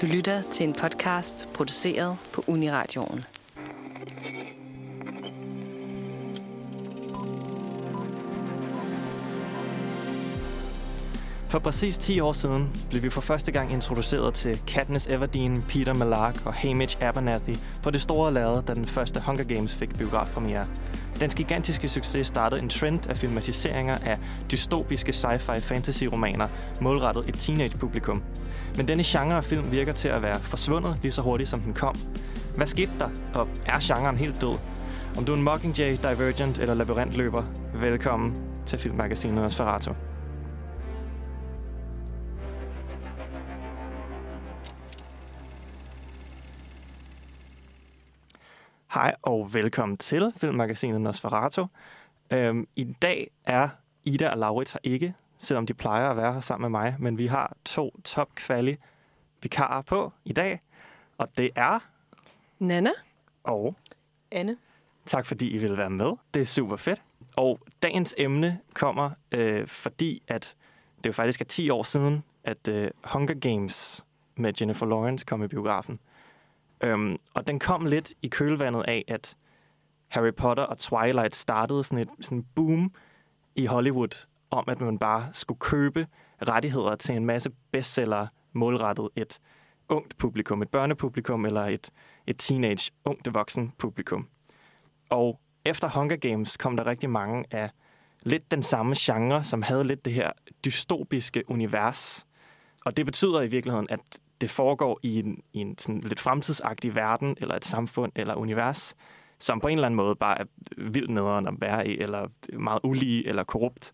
Du lytter til en podcast produceret på Uniradioen. For præcis 10 år siden blev vi for første gang introduceret til Katniss Everdeen, Peter Malark og Hamish Abernathy på det store lade, da den første Hunger Games fik biografpremiere. Dens gigantiske succes startede en trend af filmatiseringer af dystopiske sci-fi fantasy-romaner, målrettet et teenage-publikum. Men denne genre af film virker til at være forsvundet lige så hurtigt, som den kom. Hvad skete der, og er genren helt død? Om du er en Mockingjay, Divergent eller Labyrintløber, velkommen til filmmagasinet Nosferatu. Hej og velkommen til Filmmagasinet Nosferatu. Øhm, I dag er Ida og Laurits her ikke, selvom de plejer at være her sammen med mig, men vi har to top-kvali vikarer på i dag, og det er... Nana Og Anne. tak fordi I vil være med. Det er super fedt. Og dagens emne kommer, øh, fordi at det jo faktisk er 10 år siden, at øh, Hunger Games med Jennifer Lawrence kom i biografen. Øhm, og den kom lidt i kølvandet af, at Harry Potter og Twilight startede sådan et sådan boom i Hollywood om, at man bare skulle købe rettigheder til en masse bestseller målrettet et ungt publikum, et børnepublikum eller et, et teenage, ungt voksen publikum. Og efter Hunger Games kom der rigtig mange af lidt den samme genre, som havde lidt det her dystopiske univers. Og det betyder i virkeligheden, at det foregår i en, i en sådan lidt fremtidsagtig verden, eller et samfund, eller univers, som på en eller anden måde bare er vildt nederen at være i, eller meget ulige, eller korrupt.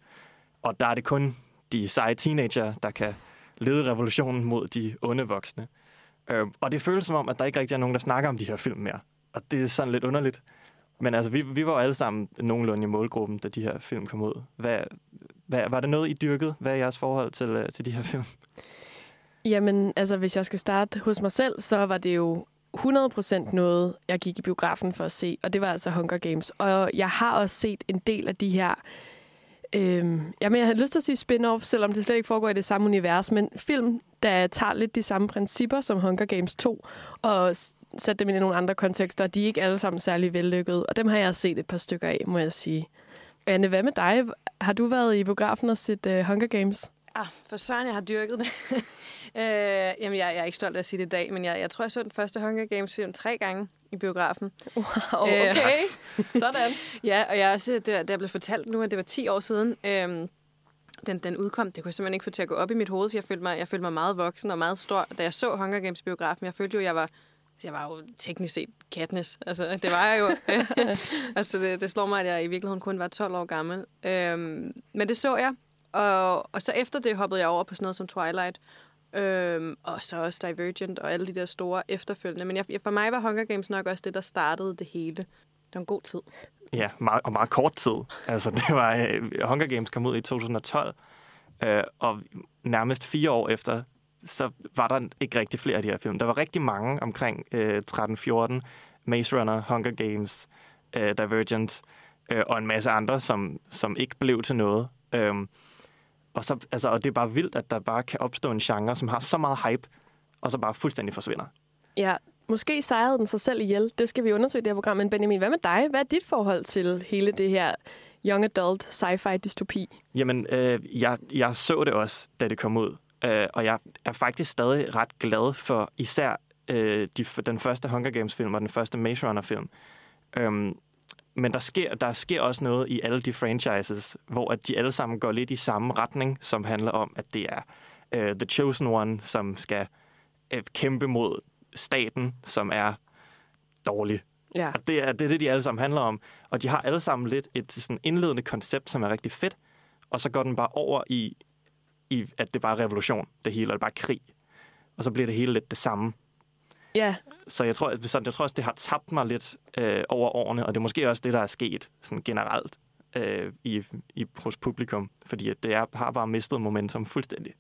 Og der er det kun de seje teenager, der kan lede revolutionen mod de onde voksne. Øh, og det føles som om, at der ikke rigtig er nogen, der snakker om de her film mere. Og det er sådan lidt underligt. Men altså, vi, vi var jo alle sammen nogenlunde i målgruppen, da de her film kom ud. Hvad, hvad, var det noget, I dyrkede? Hvad er jeres forhold til, øh, til de her film? Jamen, altså, hvis jeg skal starte hos mig selv, så var det jo 100% noget, jeg gik i biografen for at se, og det var altså Hunger Games. Og jeg har også set en del af de her... Øhm, jamen, jeg har lyst til at sige spin-off, selvom det slet ikke foregår i det samme univers, men film, der tager lidt de samme principper som Hunger Games 2, og sætte sætter dem ind i nogle andre kontekster. De er ikke alle sammen særlig vellykkede, og dem har jeg set et par stykker af, må jeg sige. Anne, hvad med dig? Har du været i biografen og set uh, Hunger Games? Ah, for søren, jeg har dyrket det. øh, jamen, jeg, jeg er ikke stolt af at sige det i dag, men jeg, jeg tror, jeg så den første Hunger Games-film tre gange i biografen. Wow, okay. Sådan. Ja, og jeg er også, det, det er blevet fortalt nu, at det var 10 år siden, øhm, den, den udkom. Det kunne jeg simpelthen ikke få til at gå op i mit hoved, for jeg følte mig, jeg følte mig meget voksen og meget stor, da jeg så Hunger Games biografen. Jeg følte jo, jeg var jeg var jo teknisk set Katniss. Altså, det var jeg jo. altså, det, det slår mig, at jeg i virkeligheden kun var 12 år gammel. Øhm, men det så jeg, og, og så efter det hoppede jeg over på sådan noget som Twilight, øhm, og så også Divergent og alle de der store efterfølgende. Men jeg, for mig var Hunger Games nok også det, der startede det hele. Det var en god tid. Ja, meget, og meget kort tid. Altså, det var, uh, Hunger Games kom ud i 2012, uh, øh, og nærmest fire år efter, så var der ikke rigtig flere af de her film. Der var rigtig mange omkring øh, uh, 13-14, Maze Runner, Hunger Games, uh, Divergent, uh, og en masse andre, som, som ikke blev til noget. Um, og, så, altså, og det er bare vildt, at der bare kan opstå en genre, som har så meget hype, og så bare fuldstændig forsvinder. Ja, måske sejrede den sig selv ihjel. Det skal vi undersøge i det her program. Men Benjamin, hvad med dig? Hvad er dit forhold til hele det her young adult sci-fi dystopi? Jamen, øh, jeg, jeg så det også, da det kom ud. Øh, og jeg er faktisk stadig ret glad for især øh, de, den første Hunger Games-film og den første Maze Runner-film. Øhm, men der sker, der sker også noget i alle de franchises, hvor at de alle sammen går lidt i samme retning, som handler om, at det er øh, The Chosen One, som skal øh, kæmpe mod staten, som er dårlig. Ja. Og det er, det er det, de alle sammen handler om. Og de har alle sammen lidt et sådan indledende koncept, som er rigtig fedt. Og så går den bare over i, i at det bare er revolution, det hele, og det er bare krig. Og så bliver det hele lidt det samme. Ja, Så jeg tror, så jeg tror også, det har tabt mig lidt øh, over årene, og det er måske også det, der er sket sådan generelt øh, i, i, hos publikum. Fordi at det er, har bare mistet momentum fuldstændig.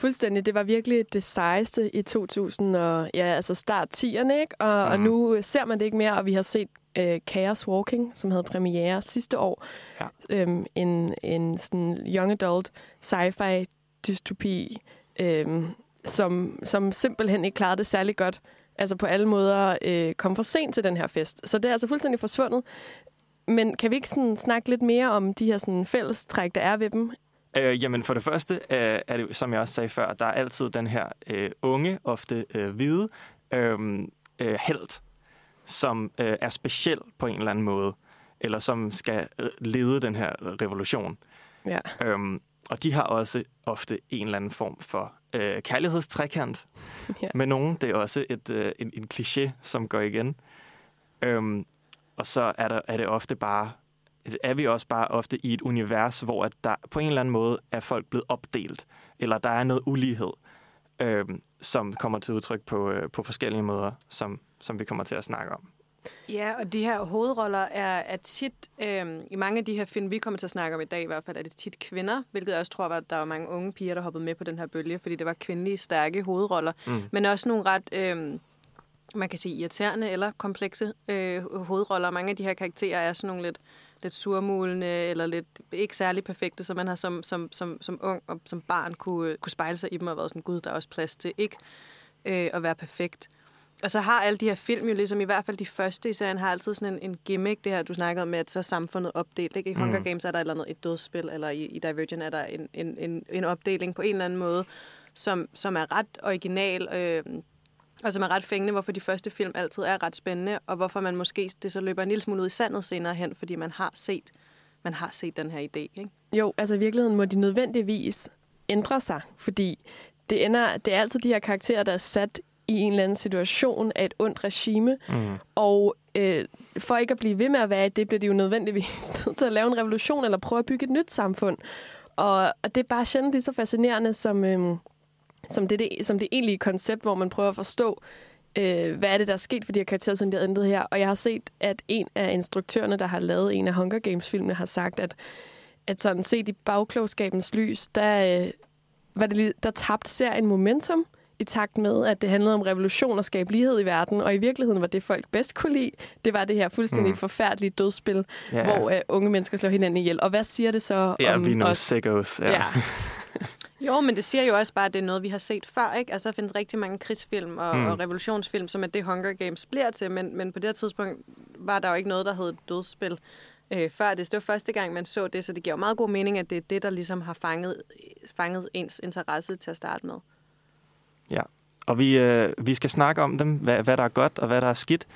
fuldstændig. Det var virkelig det sejeste i 2000 og ja, altså start 10'erne, ikke? Og, mm. og Mhm. nu ser man det ikke mere, og vi har set øh, Chaos Walking, som havde premiere sidste år. Ja. Øhm, en, en sådan young adult sci-fi dystopi, øhm, som, som simpelthen ikke klarede det særlig godt. Altså på alle måder øh, kom for sent til den her fest. Så det er altså fuldstændig forsvundet. Men kan vi ikke sådan snakke lidt mere om de her sådan fællestræk, der er ved dem? Øh, jamen for det første øh, er det, som jeg også sagde før, der er altid den her øh, unge, ofte øh, hvide øh, øh, held, som øh, er speciel på en eller anden måde, eller som skal øh, lede den her revolution. Ja. Øhm, og de har også ofte en eller anden form for øh, kærlighedstrækant Ja. med nogen. Det er også et, øh, en, en kliché, som går igen. Øhm, og så er, der, er det ofte bare, er vi også bare ofte i et univers, hvor at der på en eller anden måde er folk blevet opdelt, eller der er noget ulighed, øhm, som kommer til udtryk på, øh, på forskellige måder, som, som vi kommer til at snakke om. Ja, og de her hovedroller er, er tit, øh, i mange af de her film, vi kommer til at snakke om i dag i hvert fald, er det tit kvinder, hvilket jeg også tror, at der var mange unge piger, der hoppede med på den her bølge, fordi det var kvindelige, stærke hovedroller, Mm. men også nogle ret, øh, man kan sige, irriterende eller komplekse øh, hovedroller. Mange af de her karakterer er sådan nogle lidt, lidt surmulende, eller lidt ikke særlig perfekte, så man har som, som, som, som ung og som barn kunne, kunne spejle sig i dem og været sådan, gud, der er også plads til ikke øh, at være perfekt. Og så har alle de her film jo ligesom, i hvert fald de første i serien, har altid sådan en, en gimmick, det her, du snakkede om, med at så er samfundet opdelt. Ikke? I Hunger Mm. Games er der et eller andet et dødsspil, eller i, i Divergent er der en, en, en, en opdeling på en eller anden måde, som, som er ret original, øh, og som er ret fængende, hvorfor de første film altid er ret spændende, og hvorfor man måske det så løber en lille smule ud i sandet senere hen, fordi man har set, man har set den her idé. Ikke? Jo, altså i virkeligheden må de nødvendigvis ændre sig, fordi det, ender, det er altid de her karakterer, der er sat i en eller anden situation af et ondt regime, Mm. og øh, for ikke at blive ved med at være i det, bliver de jo nødvendigvis nødt til at lave en revolution eller prøve at bygge et nyt samfund. Og, og det er bare sjældent lige så fascinerende som, øh, som, det, det, som det egentlige koncept, hvor man prøver at forstå, øh, hvad er det, der er sket for de her karakterer, siden de har ændret her. Og jeg har set, at en af instruktørerne, der har lavet en af Hunger Games-filmene, har sagt, at, at sådan set i bagklogskabens lys, der, øh, var det lige, der tabte serien momentum i takt med, at det handlede om revolution og skabe lighed i verden, og i virkeligheden var det, folk bedst kunne lide, det var det her fuldstændig Mm. forfærdelige dødsspil, ja. hvor øh, unge mennesker slår hinanden ihjel. Og hvad siger det så ja, om vi er os? sickos. Ja. Ja. Jo, men det siger jo også bare, at det er noget, vi har set før. Ikke? Altså, der findes rigtig mange krigsfilm og, Mm. og revolutionsfilm, som er det Hunger Games bliver til, men, men på det her tidspunkt var der jo ikke noget, der hed dødsspil øh, før det. Så det var første gang, man så det, så det giver jo meget god mening, at det er det, der ligesom har fanget, fanget ens interesse til at starte med. Ja, Og vi, øh, vi skal snakke om dem, hvad, hvad der er godt og hvad der er skidt.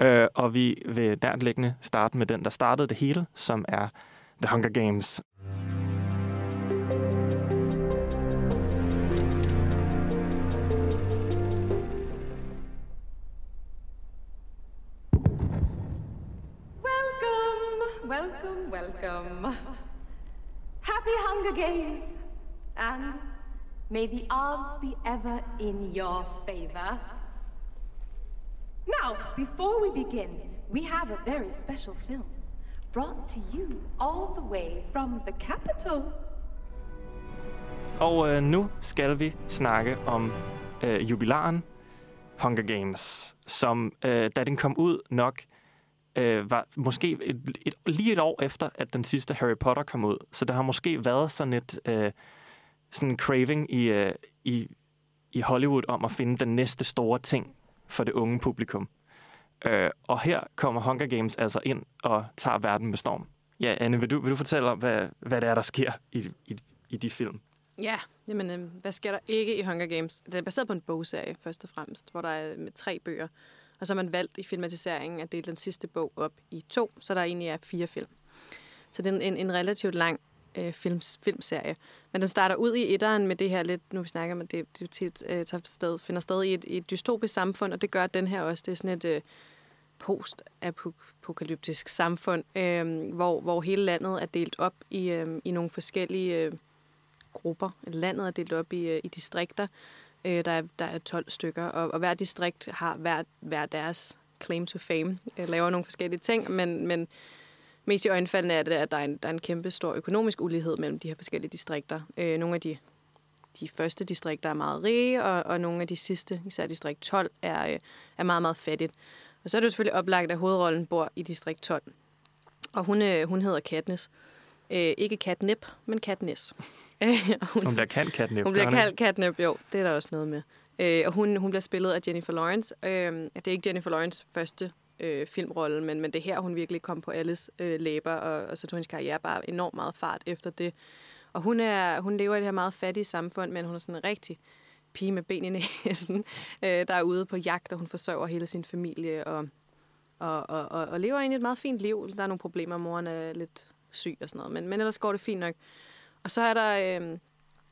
Øh, og vi vil nærtlæggende starte med den, der startede det hele, som er The Hunger Games. Welcome, welcome, welcome. Happy Hunger Games. And may the odds be ever in your favor. Now, before we begin, we have a very special film brought to you all the way from the capital. Og øh, nu skal vi snakke om øh, jubilaren Hunger Games, som øh, da den kom ud nok øh, var måske et, et, lige et år efter, at den sidste Harry Potter kom ud. Så der har måske været sådan et øh, sådan en craving i, øh, i, i Hollywood om at finde den næste store ting for det unge publikum. Øh, og her kommer Hunger Games altså ind og tager verden med storm. Ja, Anne, vil du, vil du fortælle om, hvad, hvad det er, der sker i, i, i de film? Ja, jamen, øh, hvad sker der ikke i Hunger Games? Det er baseret på en bogserie, først og fremmest, hvor der er med tre bøger. Og så har man valgt i filmatiseringen at dele den sidste bog op i to, så der egentlig er fire film. Så det er en, en relativt lang øh, films, filmserie. Men den starter ud i etteren med det her lidt, nu vi snakker om, at det, det tit øh, tager sted, finder sted i et, i et dystopisk samfund, og det gør den her også. Det er sådan et øh, post-apokalyptisk samfund, øh, hvor, hvor hele landet er delt op i, øh, i nogle forskellige øh, grupper. Landet er delt op i, øh, i distrikter. Øh, der, er, der er 12 stykker, og, og hver distrikt har hver, hver deres claim to fame, øh, laver nogle forskellige ting, men, men mest i øjenfaldene er det, at der er, en, der er en kæmpe stor økonomisk ulighed mellem de her forskellige distrikter. Øh, nogle af de, de første distrikter er meget rige, og, og nogle af de sidste, især distrikt 12, er, øh, er meget, meget fattigt. Og så er det jo selvfølgelig oplagt, at hovedrollen bor i distrikt 12. Og hun, øh, hun hedder Katniss. Øh, ikke Katnip, men Katniss. Og Hun bliver kaldt Katnip. hun bliver kaldt Katnip, jo. Det er der også noget med. Øh, og hun, hun bliver spillet af Jennifer Lawrence. Øh, det er ikke Jennifer Lawrence første øh, filmrolle, men, men det er her, hun virkelig kom på alles øh, læber, og, og så tog hendes karriere bare enormt meget fart efter det. Og hun, er, hun lever i det her meget fattige samfund, men hun er sådan en rigtig pige med ben i næsen, øh, der er ude på jagt, og hun forsørger hele sin familie, og, og, og, og, og lever egentlig et meget fint liv. Der er nogle problemer, moren er lidt syg og sådan noget, men, men ellers går det fint nok. Og så er der... Øh,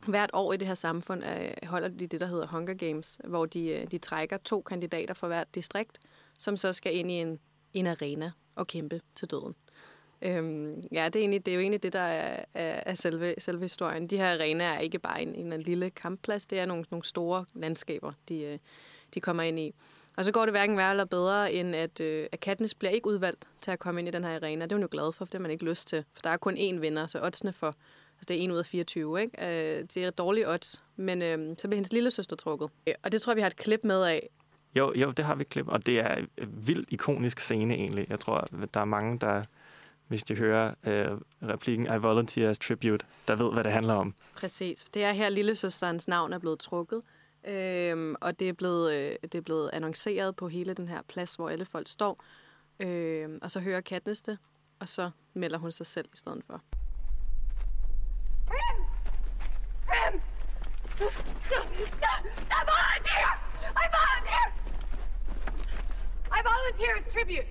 hvert år i det her samfund øh, holder de det, der hedder Hunger Games, hvor de, øh, de trækker to kandidater fra hvert distrikt, som så skal ind i en, en arena og kæmpe til døden. Øhm, ja, det er, egentlig, det er jo egentlig det, der er, er, er selve, selve historien. De her arenaer er ikke bare en, en en lille kampplads, det er nogle, nogle store landskaber, de, øh, de kommer ind i. Og så går det hverken værre eller bedre, end at, øh, at Katniss bliver ikke udvalgt til at komme ind i den her arena. Det er hun jo glad for, for det har man ikke lyst til. For der er kun én vinder, så oddsene for, altså det er 1 ud af 24, ikke? Øh, det er dårlige odds. Men øh, så bliver hendes lille søster trukket. Øh, og det tror jeg, vi har et klip med af. Jo, jo, det har vi et klip, og det er en vildt ikonisk scene egentlig. Jeg tror, der er mange, der, hvis de hører øh, replikken I volunteer as tribute, der ved, hvad det handler om. Præcis. Det er her, lille søsterens navn er blevet trukket. Øhm, og det er, blevet, øh, det er blevet annonceret på hele den her plads, hvor alle folk står. Øhm, og så hører Katniss det, og så melder hun sig selv i stedet for. Rim! Rim! I volunteer! I volunteer! I volunteer as tribute.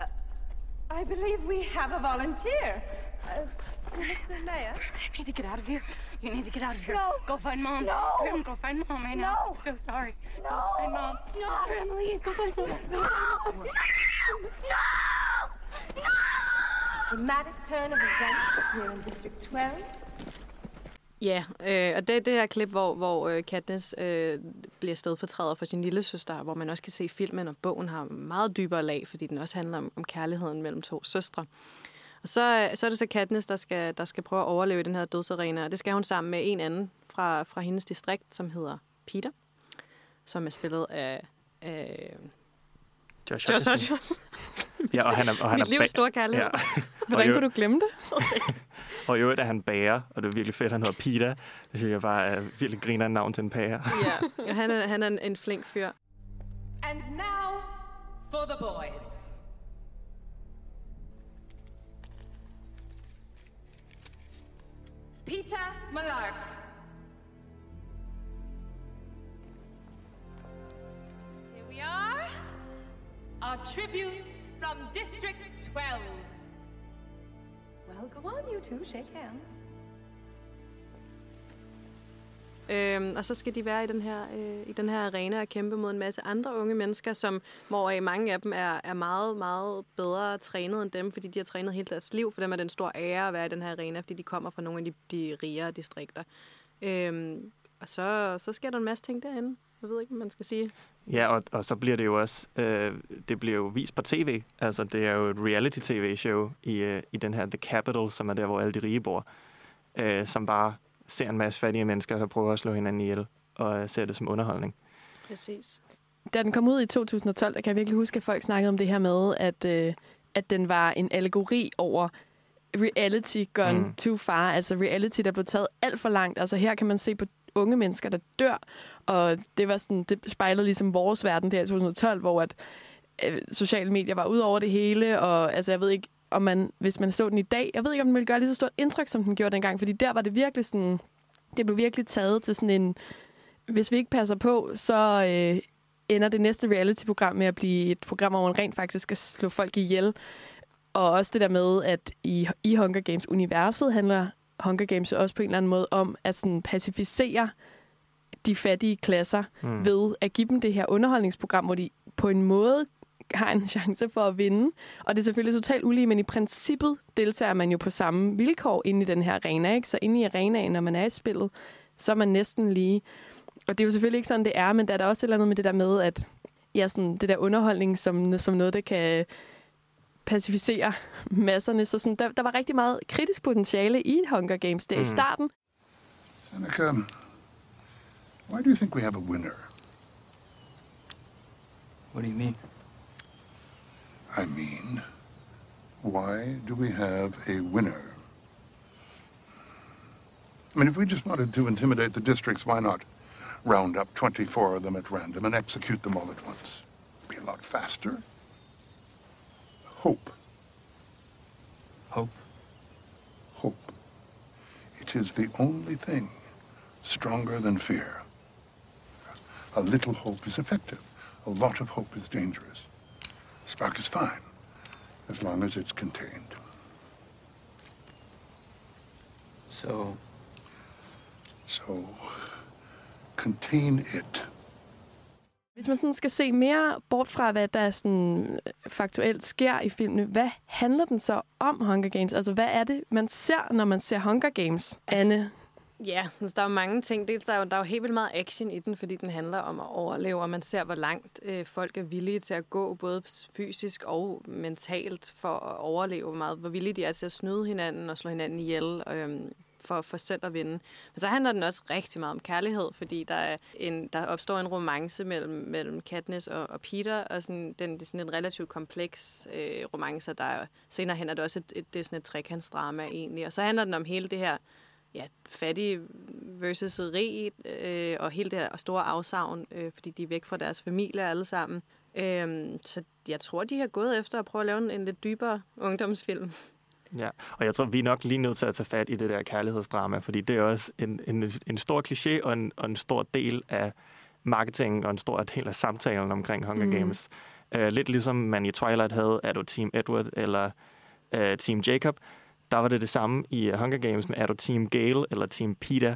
Uh, I believe we have a volunteer. Uh, Mr. Mayor? I need to get out of here. You need to get out of here. No. Go find mom. No. Grim, go find mom. I know. No. I'm so sorry. No. Go find mom. No. Grim, leave. Go find mom. No! No! No! Dramatic turn of events here in District 12. Ja, øh, og det er det her klip, hvor, hvor øh, Katniss øh, bliver stedfortræder for sin lille søster, hvor man også kan se filmen, og bogen har meget dybere lag, fordi den også handler om, om kærligheden mellem to søstre. Og så, øh, så er det så Katniss, der skal, der skal prøve at overleve i den her dødsarena, og det skal hun sammen med en anden fra, fra hendes distrikt, som hedder Peter, som er spillet af... af Josh Josh. Hodges. Ja, og han er, og han Mit er livs ba- store kærlighed. Ja. Hvordan kunne du glemme det? og i øvrigt er han bager, og det er virkelig fedt, han hedder Peter. Det synes jeg bare er virkelig griner en navn til en bager. ja, og han er, han er en, en flink fyr. And now for the boys. Peter Malark. Here we are. Our tributes from District 12. Well, go on, you two. Shake hands. Øhm, og så skal de være i den her øh, i den her arena og kæmpe mod en masse andre unge mennesker, som hvor mange af dem er, er meget meget bedre trænet end dem, fordi de har trænet hele deres liv. For dem er den stor ære at være i den her arena, fordi de kommer fra nogle af de, de rigere distrikter. Øhm, og så, så sker der en masse ting derinde. Jeg ved ikke, hvad man skal sige. Ja, og, og så bliver det jo også, øh, det bliver jo vist på tv. Altså, det er jo et reality-tv-show i, øh, i den her The Capital, som er der, hvor alle de rige bor, øh, som bare ser en masse fattige mennesker, der prøver at slå hinanden ihjel, og øh, ser det som underholdning. Præcis. Da den kom ud i 2012, der kan jeg virkelig huske, at folk snakkede om det her med, at, øh, at den var en allegori over reality gone Mm. too far. Altså reality, der blev taget alt for langt. Altså her kan man se på unge mennesker, der dør. Og det var sådan, det spejlede ligesom vores verden der i 2012, hvor at øh, sociale medier var ud over det hele. Og altså jeg ved ikke, om man, hvis man så den i dag, jeg ved ikke, om den ville gøre lige så stort indtryk, som den gjorde dengang. Fordi der var det virkelig sådan, det blev virkelig taget til sådan en, hvis vi ikke passer på, så øh, ender det næste reality-program med at blive et program, hvor man rent faktisk skal slå folk ihjel. Og også det der med, at i, i Hunger Games-universet handler Hunger Games jo også på en eller anden måde om at sådan pacificere de fattige klasser mm. ved at give dem det her underholdningsprogram, hvor de på en måde har en chance for at vinde. Og det er selvfølgelig totalt ulige, men i princippet deltager man jo på samme vilkår inde i den her arena. Ikke? Så inde i arenaen, når man er i spillet, så er man næsten lige. Og det er jo selvfølgelig ikke sådan, det er, men der er der også et eller andet med det der med, at ja, sådan, det der underholdning som, som noget, der kan pacificere masserne. Så sådan, der, der var rigtig meget kritisk potentiale i Hunger Games der mm. i starten. Seneca, why do you think we have a winner? What do you mean? I mean, why do we have a winner? I mean, if we just wanted to intimidate the districts, why not round up 24 of them at random and execute them all at once? Be a lot faster. Hope. Hope. Hope. It is the only thing stronger than fear. A little hope is effective. A lot of hope is dangerous. Spark is fine, as long as it's contained. So, So, contain it. Hvis man sådan skal se mere bort fra, hvad der sådan faktuelt sker i filmene, hvad handler den så om Hunger Games? Altså, hvad er det, man ser, når man ser Hunger Games, Anne? Ja, altså, der er jo mange ting. Dels der er jo, der er jo helt vildt meget action i den, fordi den handler om at overleve, og man ser, hvor langt øh, folk er villige til at gå, både fysisk og mentalt, for at overleve. Hvor, meget, hvor villige de er til at snyde hinanden og slå hinanden ihjel. Øh, for, for selv at vinde. Men så handler den også rigtig meget om kærlighed, fordi der, er en, der opstår en romance mellem, mellem Katniss og, og Peter, og sådan, den, det er sådan en relativt kompleks øh, romance, der er, senere hen er det også et, et, det er sådan et trekantsdrama egentlig. Og så handler den om hele det her ja, fattige versus rig, øh, og hele det her store afsavn, øh, fordi de er væk fra deres familie alle sammen. Øh, så jeg tror, de har gået efter at prøve at lave en, en lidt dybere ungdomsfilm. Ja, og jeg tror, vi er nok lige nødt til at tage fat i det der kærlighedsdrama, fordi det er også en, en, en stor kliché og en, og en stor del af marketing og en stor del af samtalen omkring Hunger Mm. Games. Uh, lidt ligesom man i Twilight havde, er du Team Edward eller uh, Team Jacob, der var det det samme i uh, Hunger Games med, er du Team Gale eller Team Peter.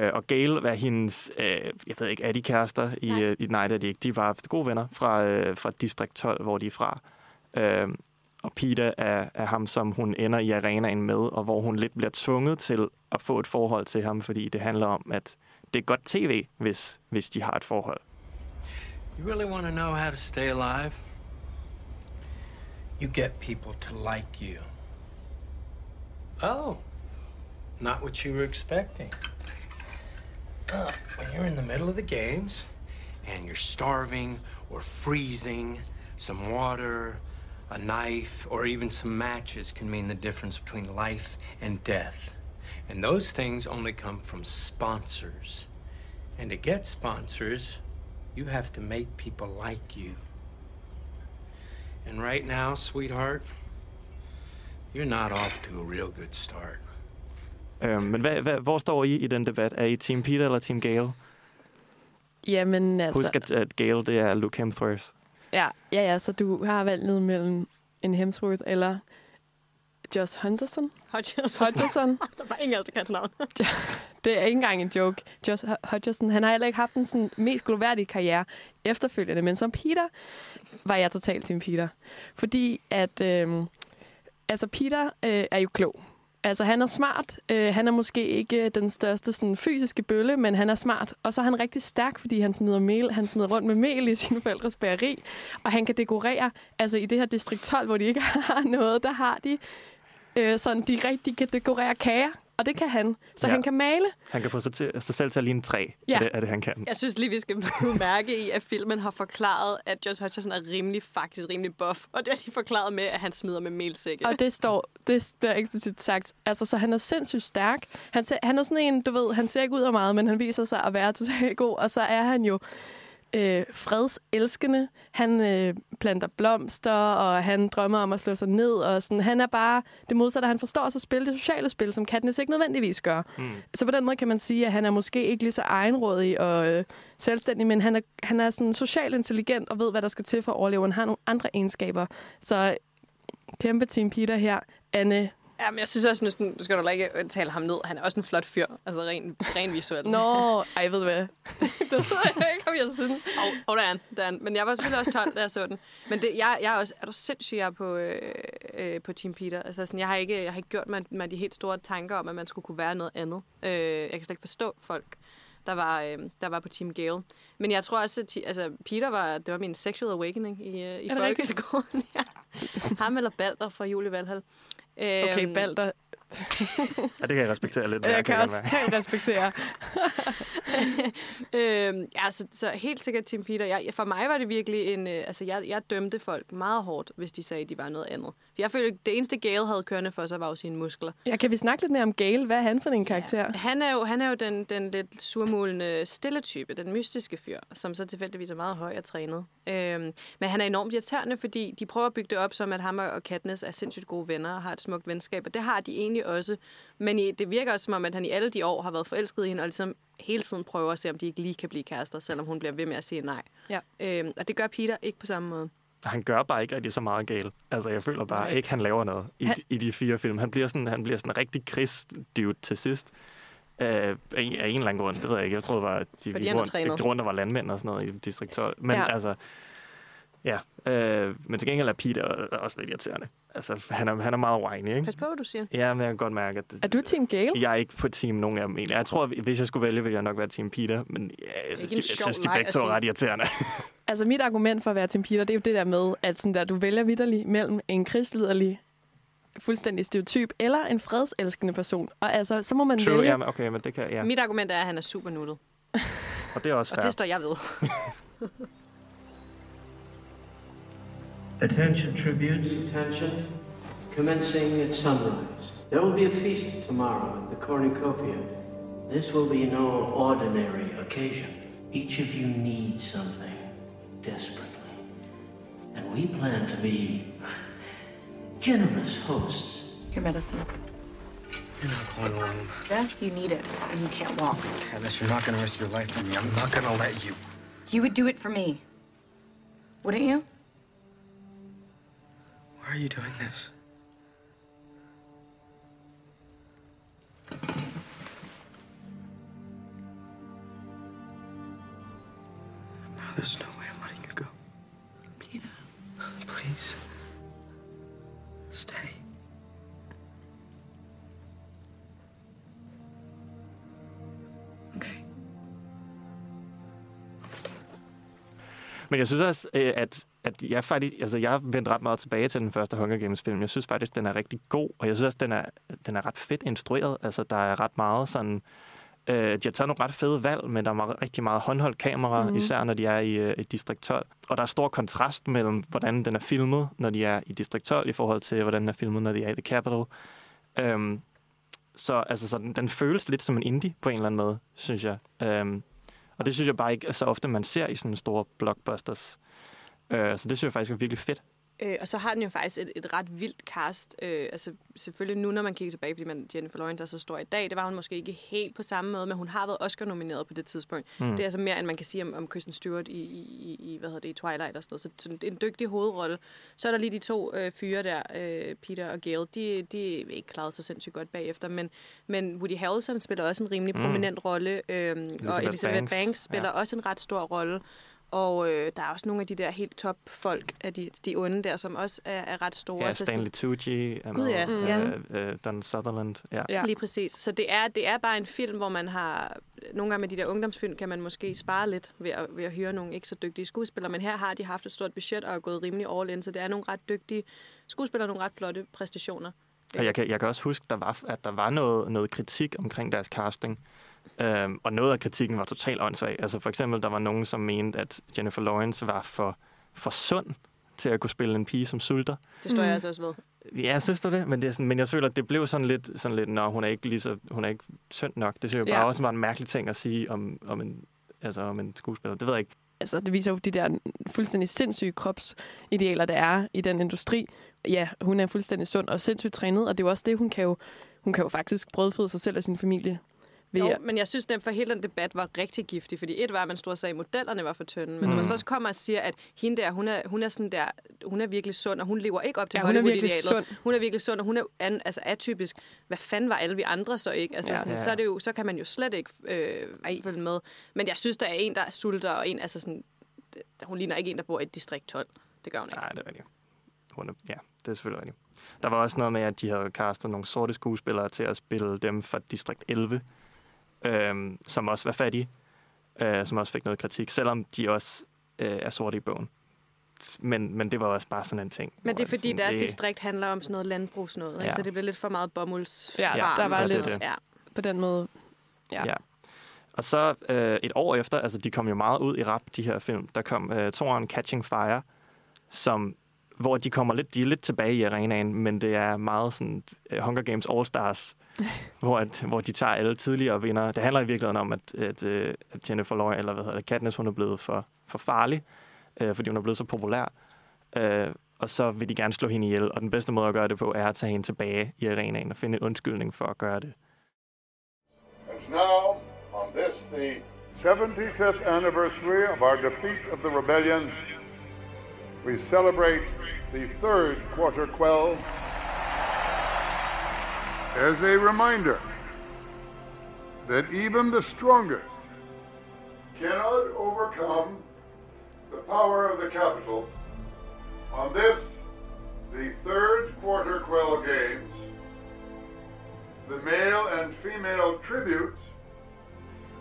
Uh, og Gale var hendes, uh, jeg ved ikke, er de kærester i, Nej. i nej, det er de ikke. De var gode venner fra, uh, fra Distrikt 12, hvor de er fra. Uh, og Peter er, er ham, som hun ender i arenaen med, og hvor hun lidt bliver tvunget til at få et forhold til ham, fordi det handler om, at det er godt tv, hvis, hvis de har et forhold. you really want to know how to stay alive? You get people to like you. Oh, not what you were expecting. Uh, when you're in the middle of the games and you're starving or freezing, some water, a knife, or even some matches can mean the difference between life and death. And those things only come from sponsors. And to get sponsors, you have to make people like you. And right now, sweetheart, you're not off to a real good start. Øhm, men hvad, hvad, hvor står I i den debat? Er I Team Peter eller Team Gale? Jamen, altså... Husk, at, at Gale, det er Luke Hemsworth. Ja, ja, ja, så du har valget mellem en Hemsworth eller Josh Hunterson. Hodgson. Hodgson. der var ingen af os, navn. Det er ikke engang en joke. Josh Hodgson, han har heller ikke haft en sådan mest gloværdig karriere efterfølgende, men som Peter var jeg totalt Team Peter. Fordi at, øh, altså Peter øh, er jo klog. Altså, han er smart. Øh, han er måske ikke øh, den største sådan, fysiske bølle, men han er smart. Og så er han rigtig stærk, fordi han smider, mel, han smider rundt med mel i sine forældres bageri. Og han kan dekorere. Altså, i det her distrikt 12, hvor de ikke har noget, der har de øh, sådan, de rigtig kan dekorere kager. Og det kan han. Så Ja. han kan male. Han kan få sig, til, sig selv til at ligne træ. Ja. Er, det, er det, han kan. Jeg synes lige, vi skal mærke i, at filmen har forklaret, at Josh Hutcherson er rimelig, faktisk rimelig buff. Og det har de forklaret med, at han smider med melsække. Og det står, det bliver eksplicit sagt. Altså, så han er sindssygt stærk. Han, ser, han er sådan en, du ved, han ser ikke ud af meget, men han viser sig at være totalt god. Og så er han jo øh, fredselskende. Han øh, planter blomster, og han drømmer om at slå sig ned. Og sådan. Han er bare det modsatte. Han forstår også at spille det sociale spil, som Katniss ikke nødvendigvis gør. Mm. Så på den måde kan man sige, at han er måske ikke lige så egenrådig og øh, selvstændig, men han er, han er sådan socialt intelligent og ved, hvad der skal til for at overleve. Han har nogle andre egenskaber. Så kæmpe Team Peter her. Anne. Ja, men jeg synes også, skal du heller ikke tale ham ned. Han er også en flot fyr. Altså ren, ren visuelt. Nå, ej, ved du hvad? det ved jeg ikke, om jeg synes. Der er han, der er han. Men jeg var selvfølgelig også 12, da jeg så den. Men det, jeg, jeg er også, er du sindssyg, jeg er på, øh, øh, på Team Peter. Altså, sådan, jeg, har ikke, jeg har ikke gjort mig, mig de helt store tanker om, at man skulle kunne være noget andet. Øh, jeg kan slet ikke forstå folk, der var, øh, der var på Team Gale. Men jeg tror også, at altså, Peter var, det var min sexual awakening i, øh, i folkeskolen. ja. Ham eller Balder fra Julie Valhall. Okay, Øhm, Balder. Ja, det kan jeg respektere lidt. mere, Jeg kan godt også totalt respektere. øhm, ja, så, så helt sikkert Team Peter. Jeg, for mig var det virkelig en... Øh, altså, jeg, jeg dømte folk meget hårdt, hvis de sagde, at de var noget andet. For jeg følte, det eneste Gale havde kørende for sig, var jo sine muskler. Ja, kan vi snakke lidt mere om Gale? Hvad er han for en karakter? Han er jo, han er jo den, den lidt surmulende stille type, den mystiske fyr, som så tilfældigvis er meget høj og trænet. Øhm, men han er enormt irriterende, fordi de prøver at bygge det op som, at ham og Katniss er sindssygt gode venner og har et smukt venskab, og det har de egentlig også. Men i, det virker også som om, at han i alle de år har været forelsket i hende, og ligesom hele tiden prøver at se, om de ikke lige kan blive kærester, selvom hun bliver ved med at sige nej. Ja. Øhm, og det gør Peter ikke på samme måde. Han gør bare ikke rigtig så meget gale. Altså, jeg føler bare Nej. ikke, han laver noget i, Han- i de fire film. Han bliver sådan, han bliver sådan en rigtig krigsdude til sidst. Øh, af, en, af en eller anden grund, det ved jeg ikke. Jeg troede bare, at de, gik rundt, gik rundt og var landmænd og sådan noget i Distrikt 12. Men Ja. altså, ja. Øh, men til gengæld er Peter også lidt irriterende. Altså, han er, han er meget whiny, ikke? Pas på, hvad du siger. Ja, men jeg kan godt mærke, at... Er du Team Gale? Jeg er ikke på team nogen af dem egentlig. Jeg tror, hvis jeg skulle vælge, ville jeg nok være team Peter. Men ja, jeg synes, jeg synes, de begge to er ret irriterende. Altså, mit argument for at være Team Peter, det er jo det der med, at sådan der, du vælger vidderlig mellem en krigsliderlig, fuldstændig stereotyp, eller en fredselskende person. Og altså, så må man True, vælge. ja, okay, men det kan... Ja. Mit argument er, at han er super nuttet. Og det er også Og fair. det står jeg ved. Attention, tributes, attention. Commencing at sunrise. There will be a feast tomorrow at the cornucopia. This will be no ordinary occasion. Each of you needs something desperately. And we plan to be generous hosts. Your medicine. You're not going alone. Yeah, you need it, and you can't walk. Unless you're not going to risk your life for me, I'm not going to let you. You would do it for me. Wouldn't you? Why are you doing this? Now there's no way I'm letting you go. Peter. Please. Stay. Men jeg synes også, øh, at, at jeg faktisk, altså jeg vendte ret meget tilbage til den første Hunger Games film. Jeg synes faktisk, den er rigtig god, og jeg synes også, den er, den er ret fedt instrueret. Altså, der er ret meget sådan... Øh, de har taget nogle ret fede valg, men der er meget, rigtig meget håndholdt kamera, mm. især når de er i, øh, Distrikt 12. Og der er stor kontrast mellem, hvordan den er filmet, når de er i Distrikt 12, i forhold til, hvordan den er filmet, når de er i The Capital. Øhm, så altså, så den, den føles lidt som en indie på en eller anden måde, synes jeg. Øhm, og det synes jeg bare ikke er så ofte, man ser i sådan store blockbusters. Øh, så det synes jeg faktisk er virkelig fedt. Øh, og så har den jo faktisk et, et ret vildt cast. Øh, altså selvfølgelig nu, når man kigger tilbage, fordi man, Jennifer Lawrence er så stor i dag, det var hun måske ikke helt på samme måde, men hun har været Oscar-nomineret på det tidspunkt. Mm. Det er altså mere, end man kan sige om, om Kristen Stewart i, i, i, hvad hedder det, i Twilight og sådan noget. Så, så en dygtig hovedrolle. Så er der lige de to øh, fyre der, øh, Peter og Gale. De, de er ikke klaret sig sindssygt godt bagefter, men, men Woody Harrelson spiller også en rimelig Mm. prominent rolle, øh, og Elizabeth Banks. Banks, spiller ja. også en ret stor rolle. Og øh, der er også nogle af de der helt top folk af de, de onde der, som også er, er ret store. Ja, Så Stanley Tucci er Gud, ja. øh, Ja. øh, Don Sutherland. Ja. Ja. Lige præcis. Så det er, det er bare en film, hvor man har... Nogle gange med de der ungdomsfilm kan man måske spare lidt ved at, ved at hyre nogle ikke så dygtige skuespillere, men her har de haft et stort budget og er gået rimelig all in, så det er nogle ret dygtige skuespillere og nogle ret flotte præstationer. Og jeg kan, jeg kan også huske, der var, at der var noget, noget kritik omkring deres casting. Øhm, og noget af kritikken var totalt åndssvag. Altså for eksempel, der var nogen, som mente, at Jennifer Lawrence var for, for sund til at kunne spille en pige som sulter. Det står mm. Mm. jeg altså også ved. Ja, synes du det? Men, det er sådan, men jeg føler, at det blev sådan lidt, sådan lidt når hun er ikke lige så, hun er ikke tynd nok. Det synes jeg bare Ja. også var en mærkelig ting at sige om, om, en, altså om en skuespiller. Det ved jeg ikke. Altså, det viser jo de der fuldstændig sindssyge kropsidealer, der er i den industri. Ja, hun er fuldstændig sund og sindssygt trænet, og det er jo også det, hun kan jo, hun kan jo faktisk brødføde sig selv og sin familie. Jo, at- men jeg synes, at for hele den debat var rigtig giftig, fordi et var, at man stod og sagde, at modellerne var for tynde, men mm. når man så også kommer og siger, at hende der, hun er, hun er sådan der, hun er virkelig sund, og hun lever ikke op til Ja, hun er virkelig sund. Hun er virkelig sund, og hun er an, altså atypisk. Hvad fanden var alle vi andre så ikke? Altså, Ja. ja. sådan, Ja. så, er det jo, så kan man jo slet ikke øh, følge med. Men jeg synes, der er en, der er sulter, og en, altså sådan, det- hun ligner ikke en, der bor i et distrikt 12. Det gør hun ikke. Nej, det er rigtigt. Hun er, ja, det er selvfølgelig rigtigt. Der var også noget med, at de havde castet nogle sorte skuespillere til at spille dem fra Distrikt 11, øhm, som også var fattige, øh, som også fik noget kritik, selvom de også øh, er sorte i bogen. men, men det var også bare sådan en ting. Men det er fordi, sådan, deres det- distrikt handler om sådan noget landbrugsnoget, ja. Så det bliver lidt for meget bomulds. Ja, der var lidt det. Ja. på den måde. Ja. Ja. Og så øh, et år efter, altså de kom jo meget ud i rap, de her film, der kom øh, toeren Catching Fire, som, hvor de kommer lidt, de er lidt tilbage i arenaen, men det er meget sådan øh, Hunger Games All Stars, hvor, at, hvor de tager alle tidligere vinder. Det handler i virkeligheden om, at, at, øh, at Jennifer Lawrence, eller hvad hedder det, Katniss, hun er blevet for, for farlig, øh, fordi hun er blevet så populær. Øh, og så vil de gerne slå hende ihjel, og den bedste måde at gøre det på, er at tage hende tilbage i arenaen og finde en undskyldning for at gøre det. And now, on this, the 75th anniversary of our defeat of the rebellion, we celebrate the third quarter quell. As a reminder that even the strongest cannot overcome the power of the capital. On this, the third quarter quell games, the male and female tributes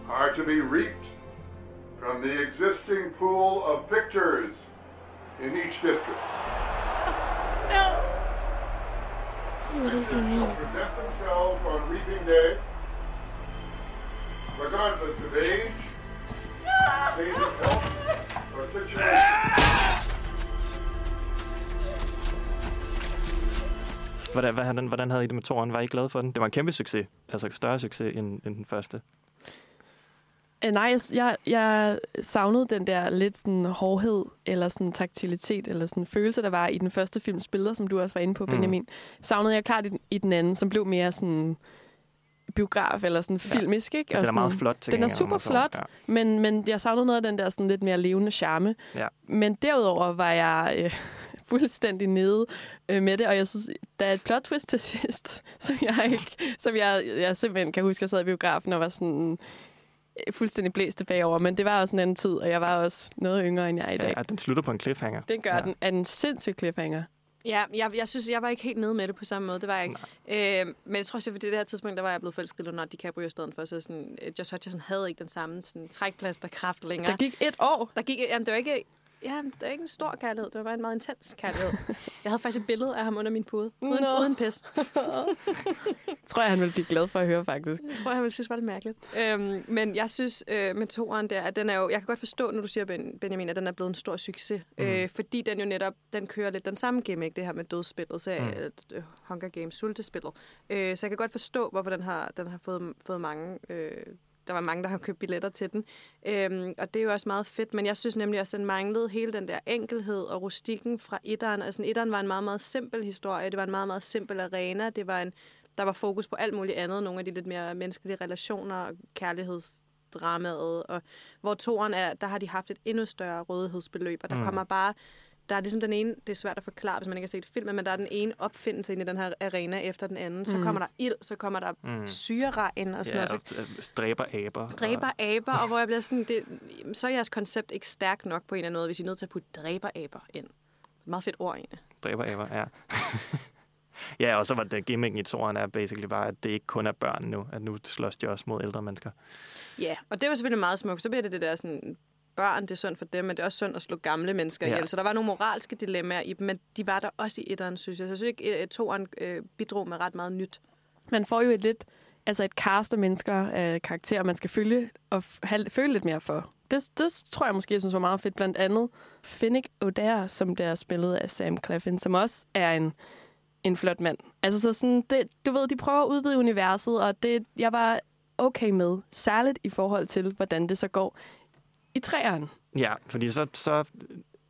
are to be reaped from the existing pool of victors in each district. What does he mean? Present themselves on reaping day, regardless of age, state of health, or situation. Hvordan, hvordan, hvordan havde I det med toren? Var I glade for den? Det var en kæmpe succes. Altså større succes end, end den første. Øh, nej, jeg, jeg, jeg savnede den der lidt sådan hårdhed, eller sådan taktilitet, eller sådan følelse, der var i den første films billeder, som du også var inde på, Mm. Benjamin. Savnede jeg klart i den, i den anden, som blev mere sådan biograf, eller sådan filmisk, ikke? Ja, den er sådan, meget flot til Den er super flot, ja. men, men jeg savnede noget af den der sådan lidt mere levende charme. Ja. Men derudover var jeg øh, fuldstændig nede øh, med det, og jeg synes, der er et plot twist til sidst, som jeg ikke, som jeg, jeg simpelthen kan huske, jeg sad i biografen og var sådan fuldstændig blæst tilbage over, men det var også en anden tid, og jeg var også noget yngre, end jeg er i dag. Ja, den slutter på en cliffhanger. Den gør ja. den, er en sindssyg cliffhanger. Ja, jeg, jeg synes, jeg var ikke helt nede med det på samme måde. Det var jeg ikke. Øh, men jeg tror også, at på det her tidspunkt, der var jeg blevet forelsket i Leonardo DiCaprio i stedet for. Så sådan, øh, Josh Hutcherson havde ikke den samme sådan, trækplasterkraft længere. Der gik et år. Der gik, jamen, det var ikke... Ja, det var ikke en stor kærlighed. Det var bare en meget intens kærlighed. jeg havde faktisk et billede af ham under min pude. Uden, Nå. uden pis. tror jeg, han vil blive glad for at høre, faktisk. Det tror jeg, han ville synes var lidt mærkeligt. Øhm, men jeg synes øh, med toeren der, at den er jo... Jeg kan godt forstå, når du siger, Ben, Benjamin, at den er blevet en stor succes. Mm. Øh, fordi den jo netop, den kører lidt den samme gimmick, det her med dødsspillet, så, mm. uh, Hunger Games, sultespillet. Øh, så jeg kan godt forstå, hvorfor den har, den har fået, fået mange... Øh, der var mange, der har købt billetter til den. Øhm, og det er jo også meget fedt, men jeg synes nemlig også, at den manglede hele den der enkelhed og rustikken fra etteren. Altså, etteren var en meget, meget simpel historie. Det var en meget, meget simpel arena. Det var en, der var fokus på alt muligt andet. Nogle af de lidt mere menneskelige relationer og kærlighedsdramaet. Og hvor toeren er, der har de haft et endnu større rådighedsbeløb. Og der mm. kommer bare... Der er ligesom den ene, det er svært at forklare, hvis man ikke har set filmen, men der er den ene opfindelse ind i den her arena efter den anden. Så Mm. kommer der ild, så kommer der Mm. syreregn og sådan Ja, noget. Så og øh, dræber aber. dræber aber, og hvor jeg bliver sådan, det, så er jeres koncept ikke stærkt nok på en eller anden måde, hvis I er nødt til at putte dræber aber ind. Meget fedt ord egentlig. Dræber aber, ja. ja, og så var det gimmicken i toren er basically bare, at det ikke kun er børn nu. At nu slås de også mod ældre mennesker. Ja, og det var selvfølgelig meget smukt. Så bliver det det der sådan, børn, det er synd for dem, men det er også synd at slå gamle mennesker Ja. ihjel. Så der var nogle moralske dilemmaer i dem, men de var der også i etteren, synes jeg. Så jeg synes ikke, at toeren øh, bidrog med ret meget nyt. Man får jo et lidt, altså et cast af mennesker, af karakterer, man skal følge og have, føle lidt mere for. Det, det tror jeg måske, jeg synes var meget fedt. Blandt andet Finnick Odair, som der er spillet af Sam Claflin, som også er en, en flot mand. Altså så sådan, det, du ved, de prøver at udvide universet, og det, jeg var okay med. Særligt i forhold til, hvordan det så går i træerne. Ja, fordi så, så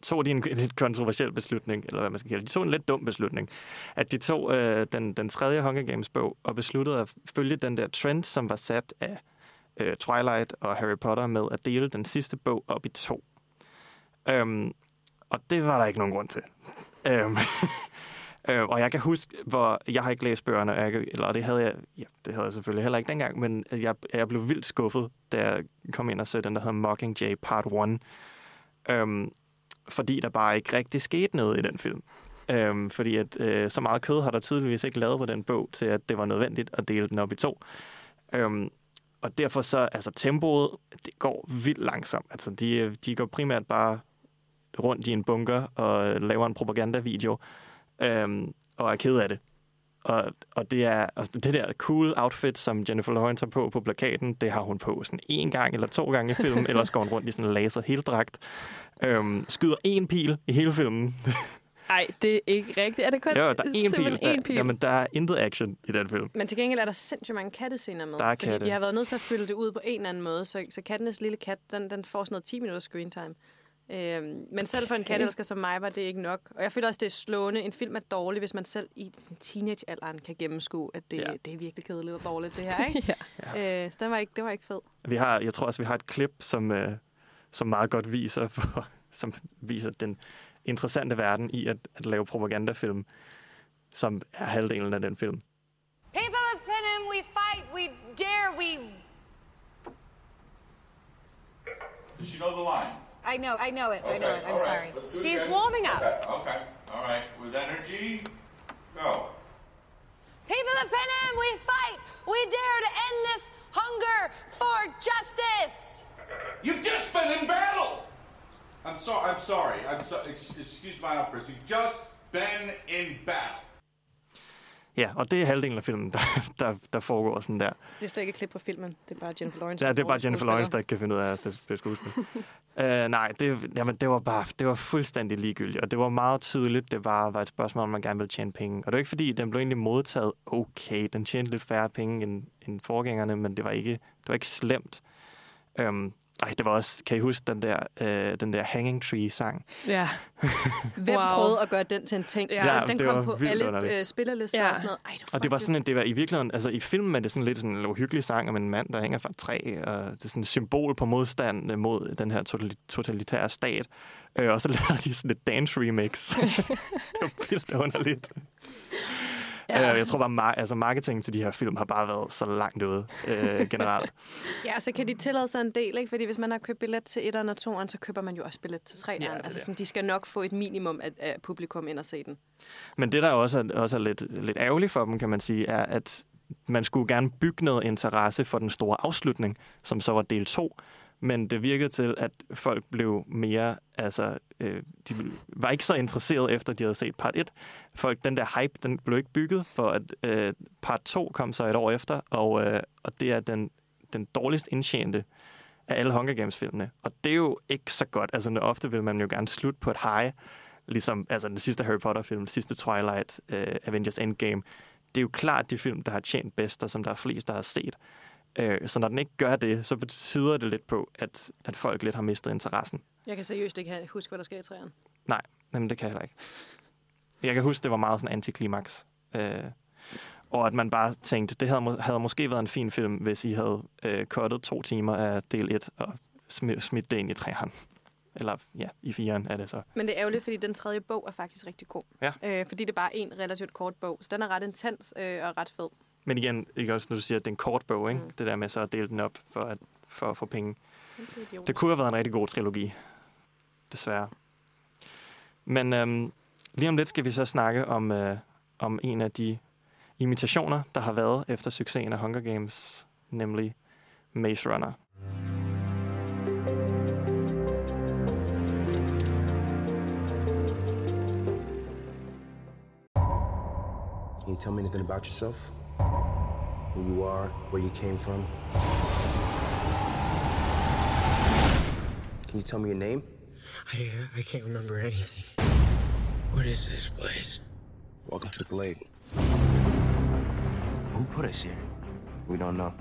tog de en lidt kontroversiel beslutning, eller hvad man skal kalde det. De tog en lidt dum beslutning, at de tog øh, den, den tredje Hunger Games bog og besluttede at følge den der trend, som var sat af øh, Twilight og Harry Potter med at dele den sidste bog op i to. Øhm, og det var der ikke nogen grund til. Øhm, øh, og jeg kan huske, hvor jeg har ikke læst bøgerne, og jeg, eller det havde jeg, ja, det havde jeg selvfølgelig heller ikke dengang, men jeg, jeg blev vildt skuffet, da jeg kom ind og så den, der hedder Mockingjay Part 1. Øhm, fordi der bare ikke rigtig skete noget i den film. Øhm, fordi at øh, så meget kød har der tydeligvis ikke lavet på den bog, til at det var nødvendigt at dele den op i to. Øhm, og derfor så, altså tempoet, det går vildt langsomt. Altså de, øh, de går primært bare rundt i en bunker og laver en propagandavideo, øhm, og er ked af det. Og, og det er og det der cool outfit, som Jennifer Lawrence har på på plakaten, det har hun på sådan en gang eller to gange i filmen, ellers går hun rundt i sådan en laser heldragt. Øhm, skyder en pil i hele filmen. Nej, det er ikke rigtigt. Er det kun jo, der er en pil. Der, én pil? Jamen, der er intet action i den film. Men til gengæld er der sindssygt mange kattescener med. Der er fordi katte. de har været nødt til at fylde det ud på en eller anden måde. Så, så kattenes lille kat, den, den får sådan noget 10 minutters screen time. Øhm, men selv for en kattelsker som mig var det ikke nok. Og jeg føler også, det er slående. En film er dårlig, hvis man selv i teenagealderen kan gennemskue, at det, Ja. det er virkelig kedeligt og dårligt, det her. Ikke? ja. øh, så den var ikke, det var ikke fed. Vi har, jeg tror også, vi har et klip, som, øh, som meget godt viser, for, som viser den interessante verden i at, at lave propagandafilm, som er halvdelen af den film. People of Panem, we fight, we dare, we. Does she know the line? I know, I know it, I know it. I'm right, sorry. let's do it She's again. warming up. Okay, okay, all right. With energy, go. People of Panem, we fight, we dare to end this hunger for justice. You've just been in battle. I'm sorry. I'm sorry. I'm so, excuse my outburst. You've just been in battle. Ja, og det er halvdelen af filmen, der, der, der foregår sådan der. Det er slet ikke et klip fra filmen. Det er bare Jennifer Lawrence. Ja, det er bare Jennifer. Lawrence, der ikke kan finde ud af at spille skuespil. uh, nej, det, jamen, det var bare det var fuldstændig ligegyldigt, og det var meget tydeligt, det bare var et spørgsmål, om man gerne ville tjene penge. Og det var ikke fordi, den blev egentlig modtaget okay. Den tjente lidt færre penge end, end forgængerne, men det var ikke, det var ikke slemt. Um, ej, det var også, kan I huske den der, uh, den der Hanging Tree-sang? Ja. Hvem Wow. prøvede at gøre den til en ting? Ja, den den det kom var på vildt alle underligt. øh, spillerlister Ja. og sådan noget. Ej, det var Og det var sådan, at det var i virkeligheden, altså i filmen er det sådan lidt sådan en uhyggelig sang om en mand, der hænger fra et træ, og det er sådan et symbol på modstand øh, mod den her totali- totalitære stat. Øh, og så lavede de sådan et dance remix. det var vildt underligt. Ja. Øh, jeg tror bare, mar- altså marketing til de her film har bare været så langt ude øh, generelt. Ja, så kan de tillade sig en del, ikke? Fordi hvis man har købt billet til 1'eren og 2'eren, så køber man jo også billet til 3'eren. Ja, altså sådan, de skal nok få et minimum af, af publikum ind og se den. Men det, der også er, også er lidt, lidt ærgerligt for dem, kan man sige, er, at man skulle gerne bygge noget interesse for den store afslutning, som så var del 2. Men det virkede til, at folk blev mere, altså, øh, de var ikke så interesserede efter, de havde set part 1. Folk, den der hype, den blev ikke bygget, for at øh, part 2 kom så et år efter, og, øh, og det er den, den dårligst indtjente af alle Hunger Games-filmene. Og det er jo ikke så godt. Altså, ofte vil man jo gerne slutte på et high, ligesom altså, den sidste Harry Potter-film, sidste Twilight, øh, Avengers Endgame. Det er jo klart de film, der har tjent bedst, og som der er flest, der har set. Uh, så når den ikke gør det, så betyder det lidt på, at, at folk lidt har mistet interessen. Jeg kan seriøst ikke huske, hvad der sker i 3'eren. Nej, jamen, det kan jeg heller ikke. Jeg kan huske, det var meget sådan antiklimaks. Uh, og at man bare tænkte, det havde, havde måske været en fin film, hvis I havde uh, cuttet to timer af del 1 og smi- smidt det ind i træerne. Eller ja, i firen er det så. Men det er ærgerligt, fordi den tredje bog er faktisk rigtig god. Ja. Øh, fordi det er bare en relativt kort bog. Så den er ret intens øh, og ret fed. Men igen, ikke også, når du siger, at det er en kort bog, ikke? Mm. det der med så at dele den op for at, for at få penge. Det kunne have været en rigtig god trilogi, desværre. Men øhm, lige om lidt skal vi så snakke om, øh, om en af de imitationer, der har været efter succesen af Hunger Games, nemlig Maze Runner. Can you tell me anything about yourself? Who you are, where you came from? Can you tell me your name? I, uh, I can't remember anything. What is this place? Welcome to the lake. Who put us here? We don't know.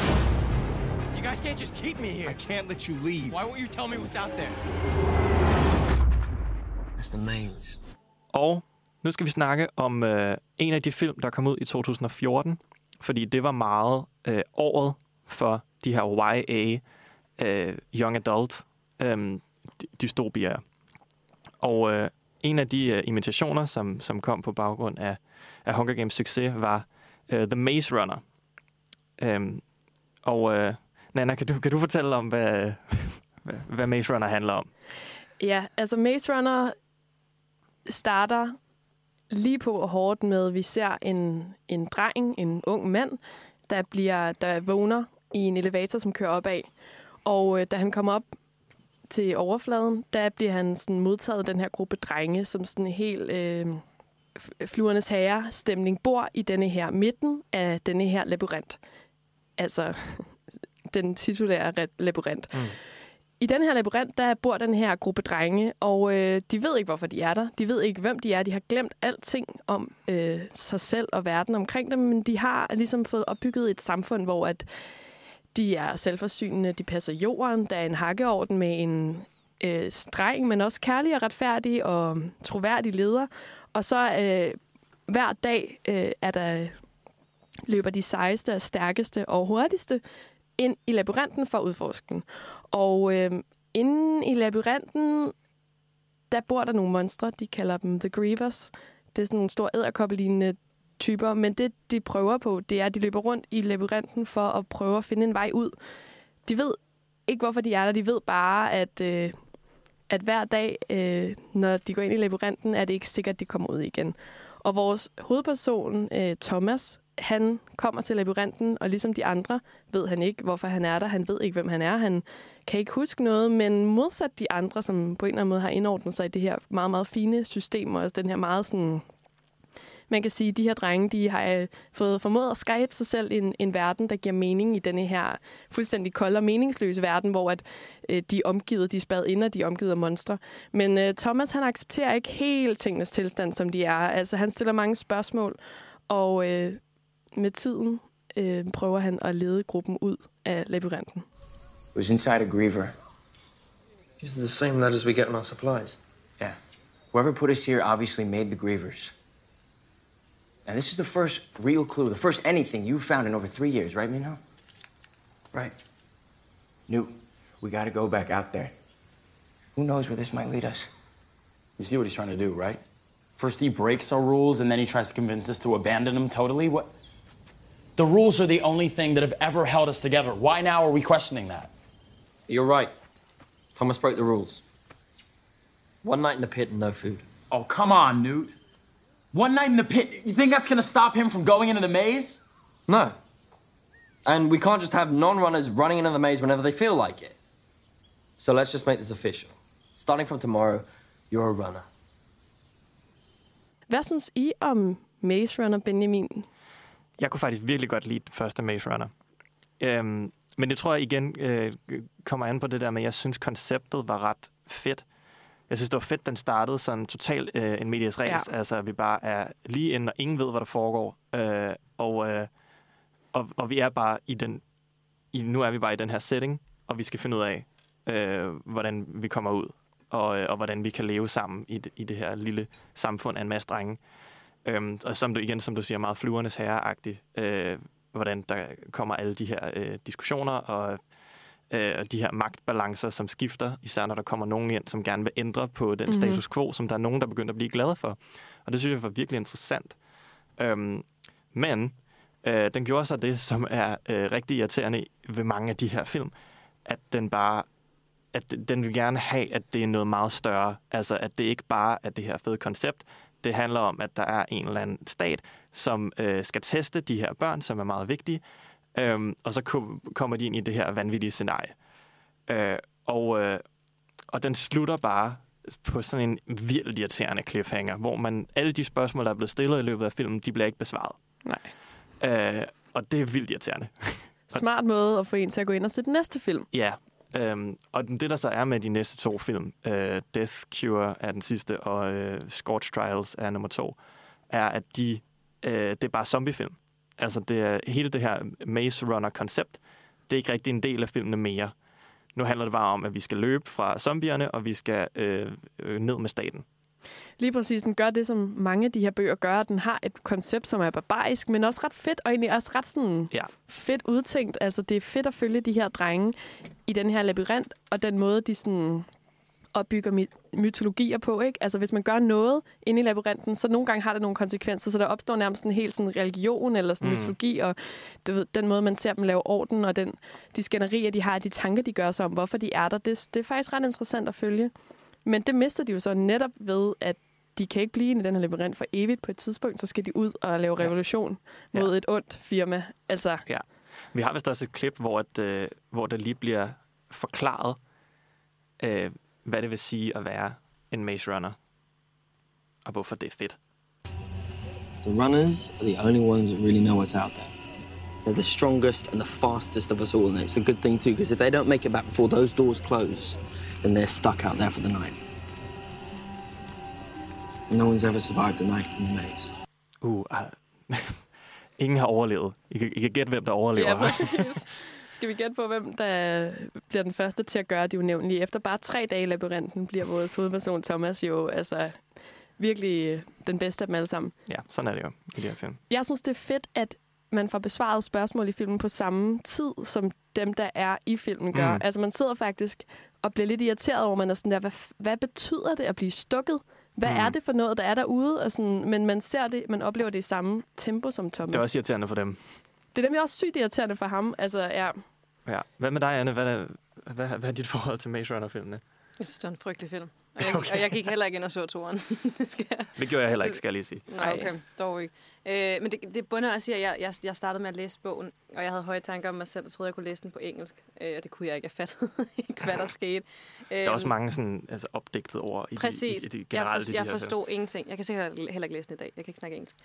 You guys can't just keep me here. I can't let you leave. Why won't you tell me what's out there? That's the maze. Og nu skal vi snakke om øh, en af de film, der kom ud i 2014, fordi det var meget øh, året for de her YA, øh, Young Adult øh, dystopier. Og øh, en af de øh, imitationer, som, som kom på baggrund af, af Hunger Games succes, var øh, The Maze Runner. Øh, og øh, Nana, kan du, kan du fortælle om, hvad, hvad, hvad Maze Runner handler om? Ja, altså Maze Runner starter lige på hårdt med, at vi ser en, en dreng, en ung mand, der, bliver, der vågner i en elevator, som kører opad. Og øh, da han kommer op til overfladen, der bliver han sådan modtaget af den her gruppe drenge, som sådan helt øh, fluernes herre stemning bor i denne her midten af denne her labyrint. Altså den titulære labyrint. Mm. I den her labyrint, der bor den her gruppe drenge, og øh, de ved ikke, hvorfor de er der. De ved ikke, hvem de er. De har glemt alting om øh, sig selv og verden omkring dem, men de har ligesom fået opbygget et samfund, hvor at de er selvforsynende, de passer jorden, der er en hakkeorden med en øh, streng, men også kærlig og retfærdig og troværdig leder. Og så øh, hver dag øh, er der løber de sejeste og stærkeste og hurtigste ind i labyrinten for at udforske den. Og øh, inde i labyrinten, der bor der nogle monstre, de kalder dem The Grievers. Det er sådan nogle store æderkoppelignende typer, men det, de prøver på, det er, at de løber rundt i labyrinten for at prøve at finde en vej ud. De ved ikke, hvorfor de er der. De ved bare, at, øh, at hver dag, øh, når de går ind i labyrinten, er det ikke sikkert, at de kommer ud igen. Og vores hovedperson, øh, Thomas, han kommer til labyrinten, og ligesom de andre ved han ikke, hvorfor han er der. Han ved ikke, hvem han er. Han kan ikke huske noget, men modsat de andre, som på en eller anden måde har indordnet sig i det her meget, meget fine system, og den her meget sådan man kan sige, at de her drenge, de har øh, fået formået at skabe sig selv en, en verden, der giver mening i denne her fuldstændig kolde og meningsløse verden, hvor at, øh, de er omgivet, de er spadet ind, og de er omgivet af monstre. Men øh, Thomas, han accepterer ikke helt tingenes tilstand, som de er. Altså, han stiller mange spørgsmål, og øh, med tiden øh, prøver han at lede gruppen ud af labyrinten. It was inside a griever. These are the same letters we get in our supplies. Yeah. Whoever put us here obviously made the grievers. And this is the first real clue, the first anything you've found in over three years, right, Minho? Right. Newt, we gotta go back out there. Who knows where this might lead us? You see what he's trying to do, right? First he breaks our rules, and then he tries to convince us to abandon them totally. What? The rules are the only thing that have ever held us together. Why now are we questioning that? You're right. Thomas broke the rules. One night in the pit and no food. Oh, come on, Newt. One night in the pit. You think that's gonna stop him from going into the maze? No. And we can't just have non-runners running into the maze whenever they feel like it. So let's just make this official. Starting from tomorrow, you're a runner. Hvad synes I om Maze Runner, Benjamin? Jeg kunne faktisk virkelig godt lide den første Maze Runner. Øhm, men det tror jeg igen øh, kommer an på det der med, at jeg synes, konceptet var ret fedt. Jeg synes, det var fedt, den startede sådan totalt øh, en medias res. Ja. Altså, vi bare er lige inde, og ingen ved, hvad der foregår. Øh, og, øh, og, og vi er bare i den... I, nu er vi bare i den her setting, og vi skal finde ud af, øh, hvordan vi kommer ud, og, øh, og hvordan vi kan leve sammen i det, i det her lille samfund af en masse drenge. Øhm, og som du igen, som du siger, meget flyvernes herre-agtigt, øh, hvordan der kommer alle de her øh, diskussioner og, øh, og de her magtbalancer, som skifter, især når der kommer nogen ind, som gerne vil ændre på den Mhm. status quo, som der er nogen, der begynder at blive glade for. Og det synes jeg var virkelig interessant. Øhm, men øh, den gjorde så det, som er øh, rigtig irriterende ved mange af de her film, at den bare at den vil gerne have, at det er noget meget større. Altså, at det ikke bare er det her fede koncept. Det handler om, at der er en eller anden stat, som øh, skal teste de her børn, som er meget vigtige. Øhm, og så kom, kommer de ind i det her vanvittige scenarie. Øh, og, øh, og den slutter bare på sådan en vildt irriterende cliffhanger, hvor man alle de spørgsmål, der er blevet stillet i løbet af filmen, de bliver ikke besvaret. Nej. Øh, og det er vildt irriterende. Smart måde at få en til at gå ind og se den næste film. Ja, øhm, og det der så er med de næste to film, øh, Death Cure er den sidste, og øh, Scorch Trials er nummer to, er, at de, øh, det er bare zombiefilm. Altså det er, hele det her Maze Runner-koncept, det er ikke rigtig en del af filmene mere. Nu handler det bare om, at vi skal løbe fra zombierne, og vi skal øh, øh, ned med staten. Lige præcis, den gør det, som mange af de her bøger gør. Den har et koncept, som er barbarisk, men også ret fedt, og egentlig også ret sådan Ja. fedt udtænkt. Altså, det er fedt at følge de her drenge i den her labyrint, og den måde, de sådan opbygger my- mytologier på. Ikke? Altså, hvis man gør noget inde i labyrinten, så nogle gange har det nogle konsekvenser, så der opstår nærmest en helt sådan religion eller sådan Mm. mytologi, og du ved, den måde, man ser dem lave orden, og den, de skænderier, de har, de tanker, de gør sig om, hvorfor de er der, det, det er faktisk ret interessant at følge. Men det mister de jo så netop ved, at de kan ikke blive inde i den her labyrint for evigt. På et tidspunkt, så skal de ud og lave revolution ja. mod et ondt firma. Altså, Ja. Vi har vist også et klip, hvor, at, øh, hvor det lige bliver forklaret, øh, hvad det vil sige at være en Maze Runner, og hvorfor det er fedt. The runners are the only ones that really know what's out there. They're the strongest and the fastest of us all, and it's a good thing too, because if they don't make it back before those doors close, then they're stuck out there for the night. No one's ever survived the night in the maze. Uh, uh, ingen har overlevet. I kan, I kan gætte, hvem der overlever. Ja, præcis. Skal vi gætte på, hvem der bliver den første til at gøre det unævnlige? Efter bare tre dage i labyrinten bliver vores hovedperson Thomas jo altså virkelig øh, den bedste af dem alle sammen. ja, sådan er det jo i de her film. Jeg synes, det er fedt, at man får besvaret spørgsmål i filmen på samme tid, som dem, der er i filmen, gør. Mm. Altså, man sidder faktisk og bliver lidt irriteret over, man er sådan der, hvad, hvad betyder det at blive stukket? Hvad Mm. er det for noget, der er derude? Og sådan, men man ser det, man oplever det i samme tempo som Thomas. Det er også irriterende for dem. det er nemlig også sygt irriterende for ham. Altså, ja, Ja. Hvad med dig, Anne? Hvad er, hvad, hvad er dit forhold til Maze Runner-filmene? Jeg synes, det var en frygtelig film. Og jeg, okay. og jeg gik heller ikke ind og så toren. det skal jeg. Det gjorde jeg heller ikke, skal jeg lige sige. Nej, okay. Dog ikke. Øh, men det, det bunder også i, at jeg, jeg, jeg startede med at læse bogen, og jeg havde høje tanker om mig selv, og troede, jeg kunne læse den på engelsk. Øh, og det kunne jeg ikke. Jeg fattede ikke, hvad der skete. Der er også mange sådan, altså, opdigtede ord i, Præcis. i, i de jeg, generelle forstod, i de jeg her forstod ingenting. Jeg kan sikkert heller ikke læse den i dag. Jeg kan ikke snakke engelsk.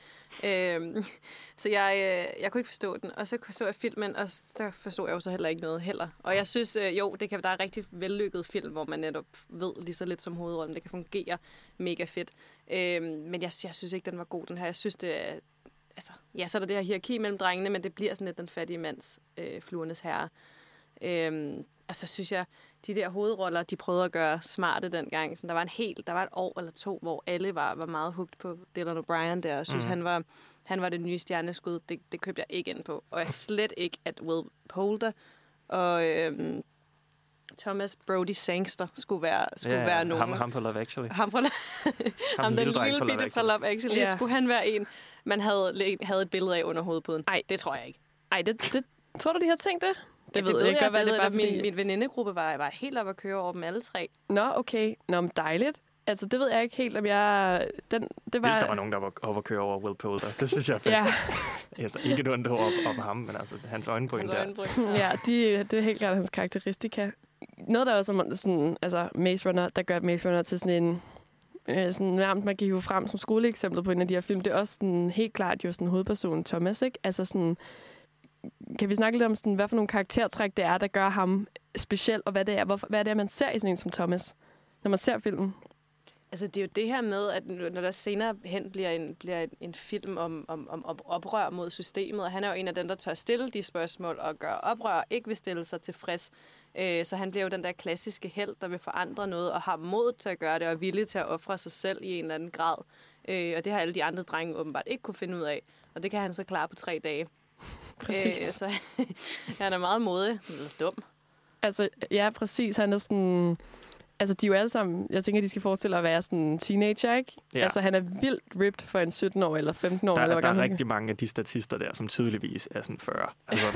Øhm, så jeg, øh, jeg kunne ikke forstå den. Og så så jeg filmen, og så forstod jeg jo så heller ikke noget heller. Og jeg synes, øh, jo, det kan, der er rigtig vellykket film, hvor man netop ved lige så lidt som hovedrollen. Det kan fungere mega fedt. Øhm, men jeg, jeg synes ikke, den var god, den her. Jeg synes, det er... Altså, ja, så er der det her hierarki mellem drengene, men det bliver sådan lidt den fattige mands øh, fluernes herre. Øhm, og så synes jeg, de der hovedroller, de prøvede at gøre smarte dengang. Så der var en helt, der var et år eller to, hvor alle var, var meget hugt på Dylan O'Brien der, og synes, mm. han, var, han var det nye stjerneskud. Det, det købte jeg ikke ind på. Og jeg slet ikke, at Will Poulter og øhm, Thomas Brody Sangster skulle være, skulle Ja, være nogen. ham, ham på Love Actually. Ham, fra, ham den lille lille Love bitte fra Actually. Love Actually. Ja. Skulle han være en, man havde, havde et billede af under hovedpuden? Nej, det tror jeg ikke. Ej, det, det, tror du, de har tænkt det? Det, det ved jeg, ikke. jeg, Godt være, det det bare min, fordi- min venindegruppe var, var helt op at køre over dem alle tre. Nå, okay. Nå, men dejligt. Altså, det ved jeg ikke helt, om jeg... Den, det var... Der var nogen, der var oppe at køre over Will Poulter. Det synes jeg er fedt. Ja. altså, ikke noget ondt op, op ham, men altså hans øjenbryn der. ja, de, det er helt klart hans karakteristika. Noget, der også er sådan, altså Maze Runner, der gør Maze Runner til sådan en øh, sådan nærmest, man kan hive frem som skoleeksempel på en af de her film. Det er også sådan, helt klart jo sådan hovedpersonen Thomas, ikke? Altså sådan, kan vi snakke lidt om, sådan, hvad for nogle karaktertræk det er, der gør ham speciel, og hvad det er, hvorfor, hvad det er, man ser i sådan en som Thomas, når man ser filmen? Altså, det er jo det her med, at når der senere hen bliver en, bliver en, film om, om, om, oprør mod systemet, og han er jo en af dem, der tør stille de spørgsmål og gøre oprør, ikke vil stille sig tilfreds. Øh, så han bliver jo den der klassiske held, der vil forandre noget, og har mod til at gøre det, og er villig til at ofre sig selv i en eller anden grad. Øh, og det har alle de andre drenge åbenbart ikke kunne finde ud af. Og det kan han så klare på tre dage. Præcis. Øh, så han er meget modig, eller dum. Altså, ja, præcis. Han er sådan... Altså, de er jo alle sammen... Jeg tænker, de skal forestille at være sådan en teenager, ikke? Ja. Altså, han er vildt ripped for en 17-år eller 15-år. Der, eller der er gammel rigtig mange af de statister der, som tydeligvis er sådan 40. Altså,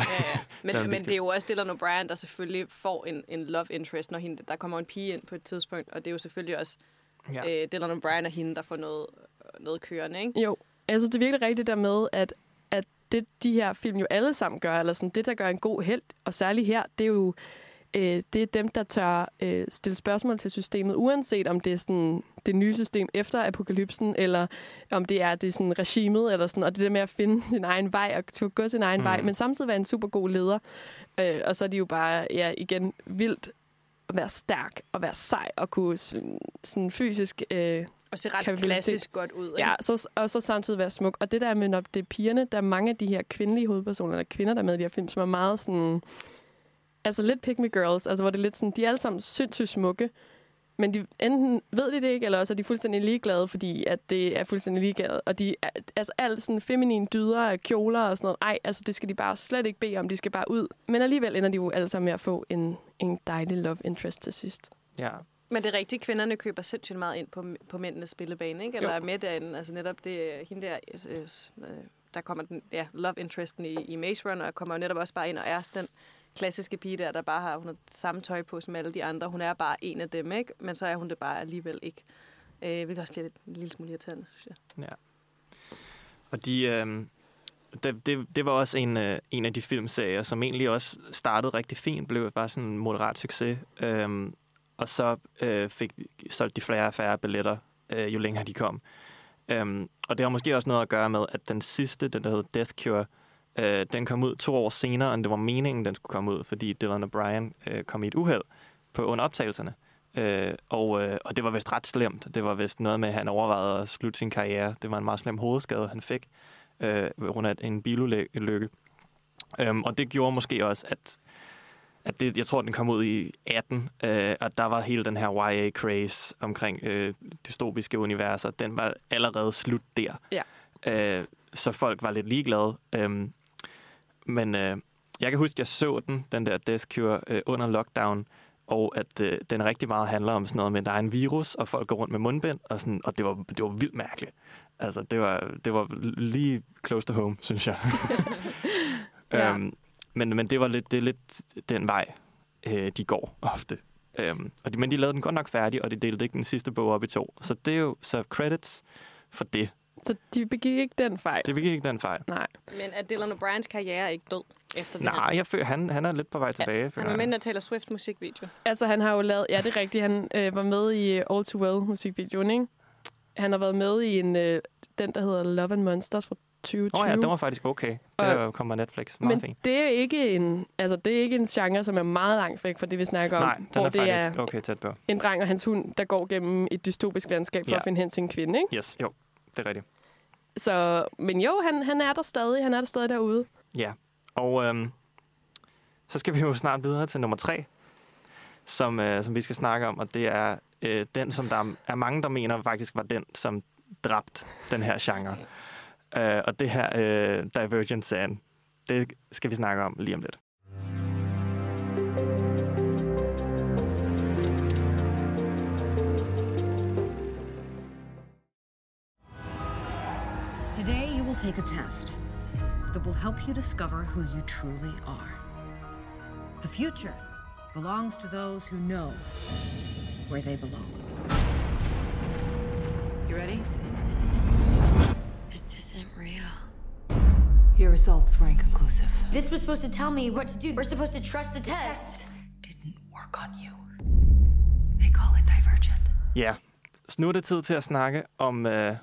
Men, selvom de men skal- det er jo også Dylan O'Brien, der selvfølgelig får en, en love interest, når hende, der kommer en pige ind på et tidspunkt, og det er jo selvfølgelig også Ja. ja. øh, Dylan O'Brien og hende, der får noget, noget kørende, ikke? Jo, jeg synes, det er virkelig rigtigt der med, at, at det, de her film jo alle sammen gør, eller sådan, det, der gør en god held, og særligt her, det er jo øh, det er dem, der tør øh, stille spørgsmål til systemet, uanset om det er sådan det nye system efter apokalypsen, eller om det er det er sådan regimet, eller sådan, og det der med at finde sin egen vej, og turde gå sin egen Mm. vej, men samtidig være en super god leder. Øh, og så er de jo bare, ja, igen, vildt at være stærk og være sej og kunne sådan, fysisk... Øh, Og se ret klassisk godt ud, ikke? Ja, så, og så samtidig være smuk. Og det der med, når det er pigerne, der er mange af de her kvindelige hovedpersoner, eller kvinder, der er med i de her film, som er meget sådan... Altså lidt pick me girls, altså hvor det er lidt sådan, de er alle sammen sindssygt smukke, men de, enten ved de det ikke, eller også er de fuldstændig ligeglade, fordi at det er fuldstændig ligeglade. Og de, er- altså alt sådan feminine dyder, kjoler og sådan noget, ej, altså det skal de bare slet ikke bede om, de skal bare ud. Men alligevel ender de jo alle sammen med at få en, en dejlig love interest til sidst. Ja. Men det er rigtigt, kvinderne køber sindssygt meget ind på, på mændenes spillebane, ikke? Eller Jo. er med derinde. Altså netop det, er hende der, øh, øh, der kommer den, ja, love interesten i, i Maze Runner, og kommer jo netop også bare ind og er den klassiske pige der, der bare har hun har samme tøj på som alle de andre. Hun er bare en af dem, ikke? Men så er hun det bare alligevel ikke. Øh, hvilket også bliver lidt, en lille smule irriterende, synes jeg. Ja. Og de, øh, det, det, det var også en, øh, en af de filmserier, som egentlig også startede rigtig fint, blev bare sådan en moderat succes. Øh, og så øh, fik solgt de flere og færre billetter, øh, jo længere de kom. Øhm, og det har måske også noget at gøre med, at den sidste, den der hedder Death Cure, øh, den kom ud to år senere, end det var meningen, den skulle komme ud, fordi Dylan og Brian øh, kom i et uheld på under optagelserne. Øh, og, øh, og det var vist ret slemt. Det var vist noget med, at han overvejede at slutte sin karriere. Det var en meget slem hovedskade, han fik øh, under en bilulykke. Øhm, og det gjorde måske også, at, at det, jeg tror, den kom ud i 18, øh, og der var hele den her YA-craze omkring øh, dystopiske universer. Den var allerede slut der. Ja. Øh, så folk var lidt ligeglade. Øhm, men øh, jeg kan huske, at jeg så den, den der Death Cure, øh, under lockdown, og at øh, den rigtig meget handler om sådan noget med, at der er en virus, og folk går rundt med mundbind, og, sådan, og det, var, det var vildt mærkeligt. Altså, det var, det var lige close to home, synes jeg. Ja. øhm, men, men det var lidt, det er lidt den vej, øh, de går ofte. Øhm, og de, men de lavede den godt nok færdig, og de delte ikke den sidste bog op i to. Så det er jo så credits for det. Så de begik ikke den fejl? Det begik ikke den fejl. Nej. Men er Dylan O'Briens karriere ikke død efter det Nej, jeg føler, han, han er lidt på vej tilbage. Han føler var jeg. med i Taylor Swift musikvideo. Altså, han har jo lavet... Ja, det er rigtigt. Han øh, var med i All Too Well musikvideoen, ikke? Han har været med i en, øh, den, der hedder Love and Monsters fra 2020. Åh oh, ja, den var faktisk okay. Det Og- og, kommer Netflix. Meget Men fint. det er ikke en, altså det er ikke en genre, som er meget langt væk fra det, vi snakker om. Nej, den hvor er det faktisk er okay tæt på. en dreng og hans hund, der går gennem et dystopisk landskab for Ja. at finde hen til en kvinde, ikke? Yes, jo, det er rigtigt. Så, men jo, han, han er der stadig. Han er der stadig derude. Ja, og øhm, så skal vi jo snart videre til nummer tre, som, øh, som vi skal snakke om, og det er øh, den, som der er mange, der mener faktisk var den, som dræbte den her genre. Øh, og det her øh, Divergent Sand, det skal vi snakke om lige om lidt. You take a test that will help you discover who you truly are. The future belongs to those who know where they belong. You ready? This isn't real. Your results were inconclusive. This was supposed to tell me what to do. We're supposed to trust the test. Test. Didn't work on you. They call it divergent. Ja, så nu er det tid til at snakke om, øh,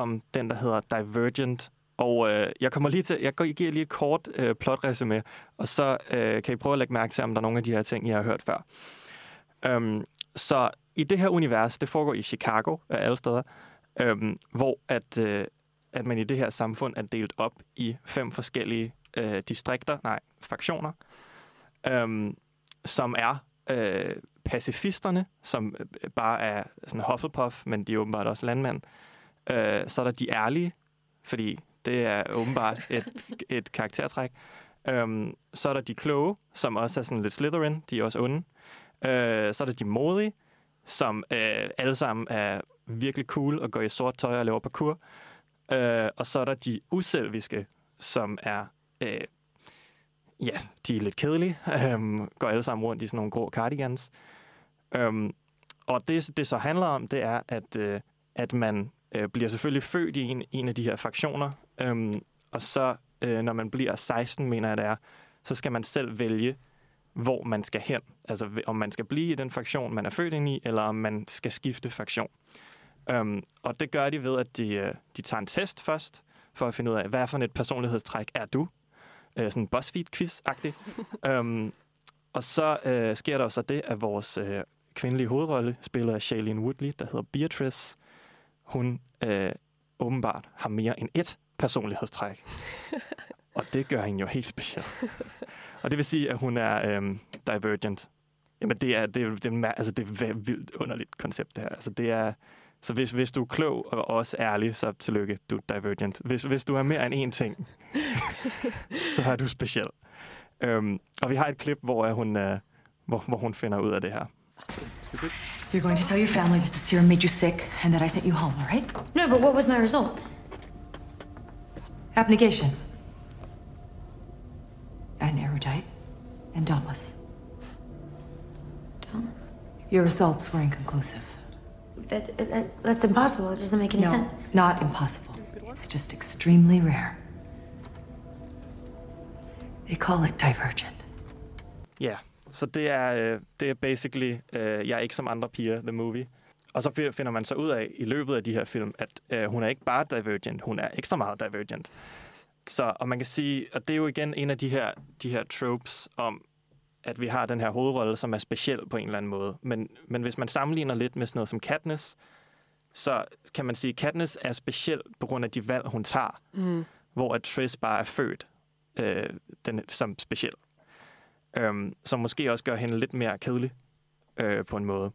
om den, der hedder Divergent. Og øh, jeg kommer lige til, jeg giver lige et kort øh, plotresume, og så øh, kan I prøve at lægge mærke til, om der er nogle af de her ting, I har hørt før. Øhm, så i det her univers, det foregår i Chicago af alle steder, øhm, hvor at, øh, at man i det her samfund er delt op i fem forskellige øh, distrikter, nej, fraktioner, øhm, som er øh, pacifisterne, som øh, bare er sådan Hufflepuff, men de er åbenbart også landmænd. Øh, så er der de ærlige, fordi det er åbenbart et, et karaktertræk. Øhm, så er der de kloge, som også er sådan lidt Slytherin, de er også onde. Øh, så er der de modige, som øh, alle sammen er virkelig cool og går i sort tøj og laver parkour. Øh, og så er der de uselviske, som er øh, ja, de er lidt kedelige. Øhm, går alle sammen rundt i sådan nogle grå cardigans. Øhm, og det, det så handler om, det er, at, øh, at man øh, bliver selvfølgelig født i en, en af de her fraktioner. Øhm, og så, øh, når man bliver 16, mener jeg det er, så skal man selv vælge, hvor man skal hen. Altså om man skal blive i den fraktion, man er født ind i, eller om man skal skifte fraktion. Øhm, og det gør de ved, at de, øh, de tager en test først, for at finde ud af, hvad for et personlighedstræk er du? Øh, sådan en BuzzFeed-quiz-agtig. øhm, og så øh, sker der jo så det, at vores øh, kvindelige hovedrolle, spiller Shailene Woodley, der hedder Beatrice, hun øh, åbenbart har mere end ét personlighedstræk. og det gør hende jo helt speciel. og det vil sige, at hun er øhm, divergent. Jamen, det er, det, er, det, er, altså, det er et vildt underligt koncept, det her. Altså, det er, så hvis, hvis du er klog og også ærlig, så tillykke, du er divergent. Hvis, hvis du er mere end én ting, så er du speciel. Øhm, og vi har et klip, hvor, er hun, øh, hvor, hvor hun finder ud af det her. Skal vi? You're going to tell your family that the serum made you sick and that I sent you home, all right? No, but what was my result? Abnegation. And erudite. And dauntless. Dauntless? Your results were inconclusive. That, uh, that, that's impossible. It doesn't make any no, sense. not impossible. It's just extremely rare. They call it divergent. Ja, Så det er, øh, det er basically, øh, jeg er ikke som andre piger, the movie. Og så fi- finder man så ud af i løbet af de her film, at øh, hun er ikke bare divergent, hun er ekstra meget divergent. Så, og man kan sige, og det er jo igen en af de her, de her tropes om, at vi har den her hovedrolle, som er speciel på en eller anden måde. Men, men hvis man sammenligner lidt med sådan noget som Katniss, så kan man sige, at Katniss er speciel på grund af de valg, hun tager, Mm. hvor at Triss bare er født øh, den, som speciel. Øhm, som måske også gør hende lidt mere kedelig øh, på en måde.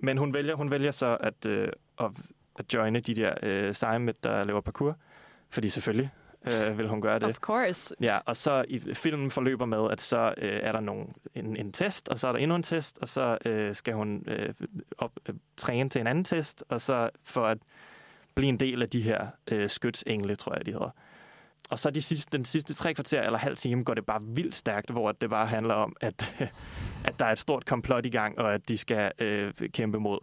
Men hun vælger, hun vælger så at, øh, at, at joine de der øh, seje der laver parkour, fordi selvfølgelig øh, vil hun gøre det. Of course. Ja, og så i filmen forløber med, at så øh, er der nogle, en, en test, og så er der endnu en test, og så øh, skal hun øh, op, øh, træne til en anden test, og så for at blive en del af de her øh, skytsengle, tror jeg, de hedder. Og så de sidste, den sidste tre kvarter eller halv time går det bare vildt stærkt, hvor det bare handler om, at, at der er et stort komplot i gang, og at de skal øh, kæmpe mod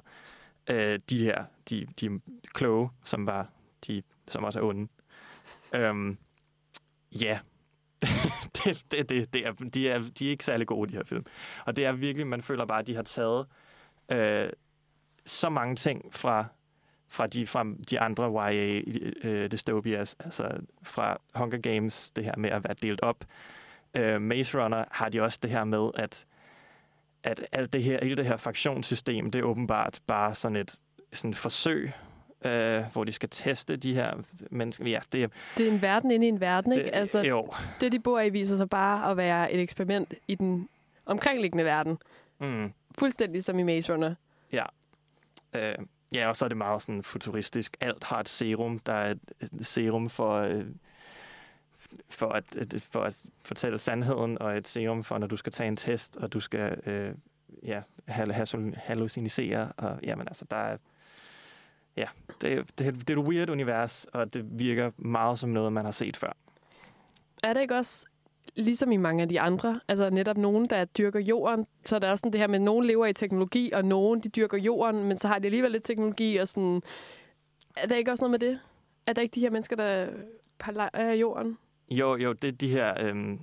øh, de her, de, de kloge, som var de, som også er onde. Øhm, ja, det, det, det, det er, de, er, de er ikke særlig gode, de her film. Og det er virkelig, man føler bare, at de har taget øh, så mange ting fra, fra, de, fra de andre YA øh, dystopias, altså fra Hunger Games, det her med at være delt op. Øh, Maze Runner har de også det her med, at, at alt det her, hele det her fraktionssystem, det er åbenbart bare sådan et sådan et forsøg, øh, hvor de skal teste de her mennesker. Ja, det er, Det er en verden inde i en verden, ikke? Det- altså, jo. det, de bor i, viser sig bare at være et eksperiment i den omkringliggende verden. mm, Fuldstændig som i Maze Runner. Ja. Øh, ja, og så er det meget sådan futuristisk. Alt har et serum. Der er et, serum for, øh, for, at, for at fortælle sandheden, og et serum for, når du skal tage en test, og du skal øh, ja, hal- hal- hallucinisere. Og, jamen, altså, der er... Ja, det, det, det er et weird univers, og det virker meget som noget, man har set før. Er det ikke også ligesom i mange af de andre, altså netop nogen, der dyrker jorden, så er der også sådan det her med, at nogen lever i teknologi, og nogen, de dyrker jorden, men så har de alligevel lidt teknologi, og sådan, er der ikke også noget med det? Er der ikke de her mennesker, der parlerer jorden? Jo, jo, det er de her... Øhm,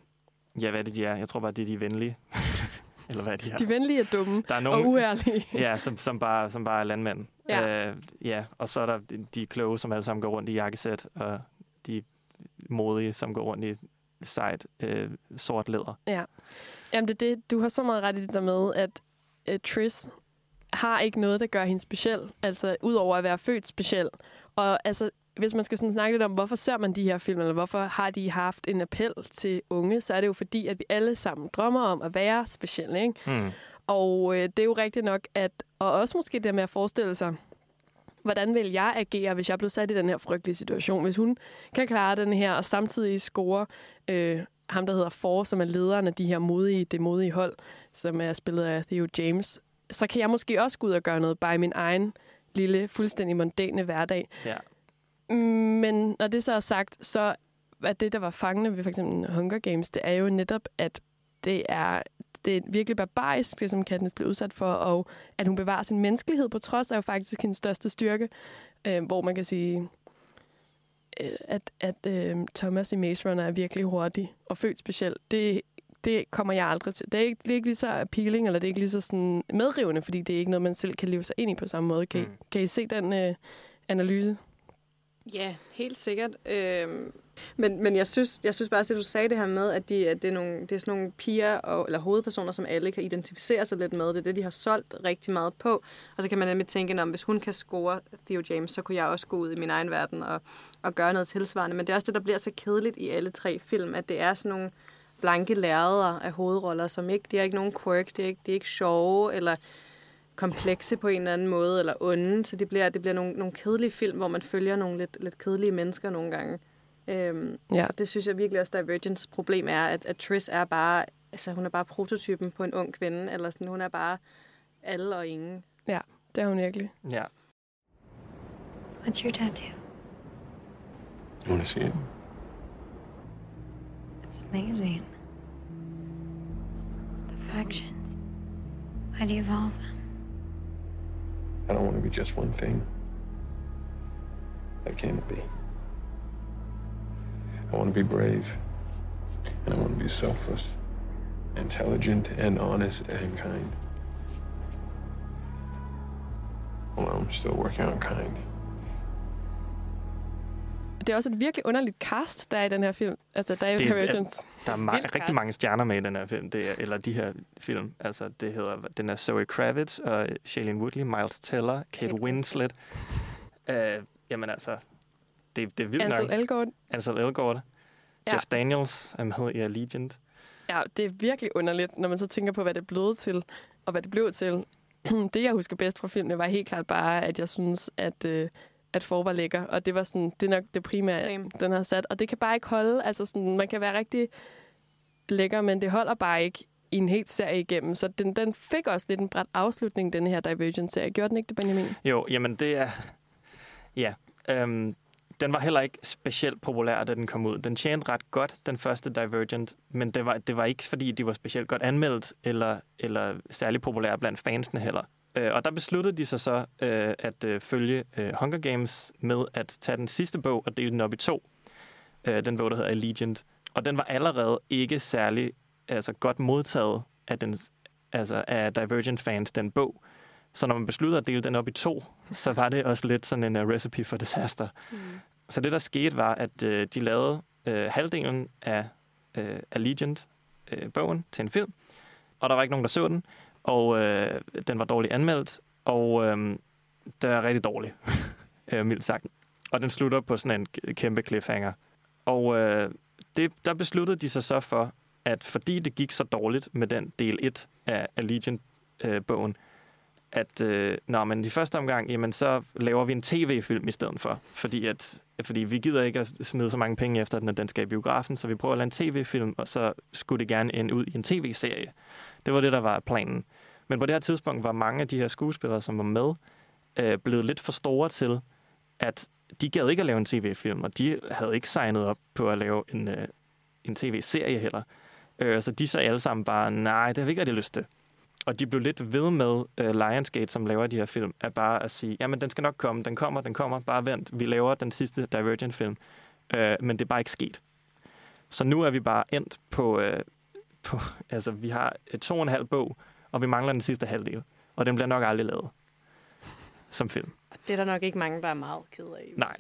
ja, hvad er det, de er? Jeg tror bare, det er de venlige. Eller hvad er de her? De venlige er dumme Der er og nogen, uærlige. ja, som, som, bare, som bare er landmænd. Ja. Øh, ja, og så er der de, de kloge, som alle sammen går rundt i jakkesæt, og de modige, som går rundt i sejt øh, sort læder. Ja. Jamen, det det. Du har så meget ret i det der med, at uh, Triss har ikke noget, der gør hende speciel. Altså, udover at være født speciel. Og altså, hvis man skal sådan snakke lidt om, hvorfor ser man de her film, eller hvorfor har de haft en appel til unge, så er det jo fordi, at vi alle sammen drømmer om at være specielle, ikke? Mm. Og øh, det er jo rigtigt nok, at, og også måske det med at forestille sig, hvordan vil jeg agere, hvis jeg blev sat i den her frygtelige situation? Hvis hun kan klare den her, og samtidig score øh, ham, der hedder For, som er lederen af de her modige, det modige hold, som er spillet af Theo James, så kan jeg måske også gå ud og gøre noget bare i min egen lille, fuldstændig mondæne hverdag. Ja. Men når det så er sagt, så er det, der var fangende ved for eksempel Hunger Games, det er jo netop, at det er, det er virkelig barbarisk, det som Katniss blev udsat for, og at hun bevarer sin menneskelighed på trods er jo faktisk hendes største styrke, øh, hvor man kan sige, øh, at, at øh, Thomas i Maze Runner er virkelig hurtig og født specielt. Det, det kommer jeg aldrig til. Det er, ikke, det er ikke lige så appealing, eller det er ikke lige så sådan medrivende, fordi det er ikke noget, man selv kan leve sig ind i på samme måde. Kan, mm. kan I se den øh, analyse? Ja, helt sikkert. Øhm, men, men jeg synes, jeg synes bare, at du sagde det her med, at, de, at det, er nogle, det er sådan nogle piger og, eller hovedpersoner, som alle kan identificere sig lidt med. Det er det, de har solgt rigtig meget på. Og så kan man nemlig tænke, om hvis hun kan score Theo James, så kunne jeg også gå ud i min egen verden og, og gøre noget tilsvarende. Men det er også det, der bliver så kedeligt i alle tre film, at det er sådan nogle blanke lærreder af hovedroller, som ikke, de har ikke nogen quirks, de er ikke, de er ikke sjove, eller komplekse på en eller anden måde, eller onde, så det bliver, det bliver nogle, nogle kedelige film, hvor man følger nogle lidt, lidt kedelige mennesker nogle gange. Øhm, Ja. Og det synes jeg virkelig også, Divergence problem er, at, at Triss er bare, altså hun er bare prototypen på en ung kvinde, eller sådan, hun er bare alle og ingen. Ja, det er hun virkelig. Ja. What's your tattoo? You want to see it? It's amazing. The factions. Why do you evolve them? I don't want to be just one thing. I can't be. I want to be brave. And I want to be selfless. intelligent and honest and kind. Well, I'm still working on kind. Det er også et virkelig underligt cast, der er i den her film. Altså, der er Det er-. Der er ma- rigtig mange stjerner med i den her film, det er, eller de her film. Altså, det hedder, den er Zoe Kravitz og Shailene Woodley, Miles Teller, Kate, Kate Winslet. Uh, jamen altså, det, det er vildt Ansel nok. Elgort. Ansel Elgort. Ja. Jeff Daniels er med i Allegiant. Ja, det er virkelig underligt, når man så tænker på, hvad det blevet til, og hvad det blev til. det, jeg husker bedst fra filmen, var helt klart bare, at jeg synes, at, øh, at for var lækker. Og det var sådan, det er nok det primære, Same. den har sat. Og det kan bare ikke holde. Altså sådan, man kan være rigtig lækker, men det holder bare ikke i en helt serie igennem. Så den, den fik også lidt en bræt afslutning, den her Divergent-serie. Gjorde den ikke det, Benjamin? Jo, jamen det er... Ja, øhm, den var heller ikke specielt populær, da den kom ud. Den tjente ret godt, den første Divergent, men det var, det var ikke, fordi de var specielt godt anmeldt, eller, eller særlig populære blandt fansene heller. Øh, og der besluttede de sig så øh, at øh, følge øh, Hunger Games med at tage den sidste bog og dele den op i to. Øh, den bog, der hedder Allegiant. Og den var allerede ikke særlig altså, godt modtaget af, den, altså, af Divergent-fans, den bog. Så når man besluttede at dele den op i to, så var det også lidt sådan en uh, recipe for disaster. Mm. Så det, der skete, var, at øh, de lavede øh, halvdelen af øh, Allegiant-bogen øh, til en film, og der var ikke nogen, der så den, og øh, den var dårligt anmeldt, og øh, den er rigtig dårlig, øh, mildt sagt. Og den slutter på sådan en kæmpe cliffhanger. Og øh, det, der besluttede de sig så for, at fordi det gik så dårligt med den del 1 af Allegiant-bogen, at øh, når man i første omgang, jamen så laver vi en tv-film i stedet for. Fordi, at, fordi vi gider ikke at smide så mange penge efter den, at den skal i biografen, så vi prøver at lave en tv-film, og så skulle det gerne ende ud i en tv-serie. Det var det, der var planen. Men på det her tidspunkt var mange af de her skuespillere, som var med, øh, blevet lidt for store til, at de gad ikke at lave en tv-film, og de havde ikke signet op på at lave en, øh, en tv-serie heller. Øh, så de sagde alle sammen bare, nej, det har vi ikke rigtig lyst til. Og de blev lidt ved med uh, Lionsgate, som laver de her film, at bare at sige, jamen den skal nok komme, den kommer, den kommer, bare vent, vi laver den sidste Divergent-film. Uh, men det er bare ikke sket. Så nu er vi bare endt på, uh, på altså vi har to og en halv bog, og vi mangler den sidste halvdel. Og den bliver nok aldrig lavet som film. Det er der nok ikke mange, der er meget ked af. i Nej.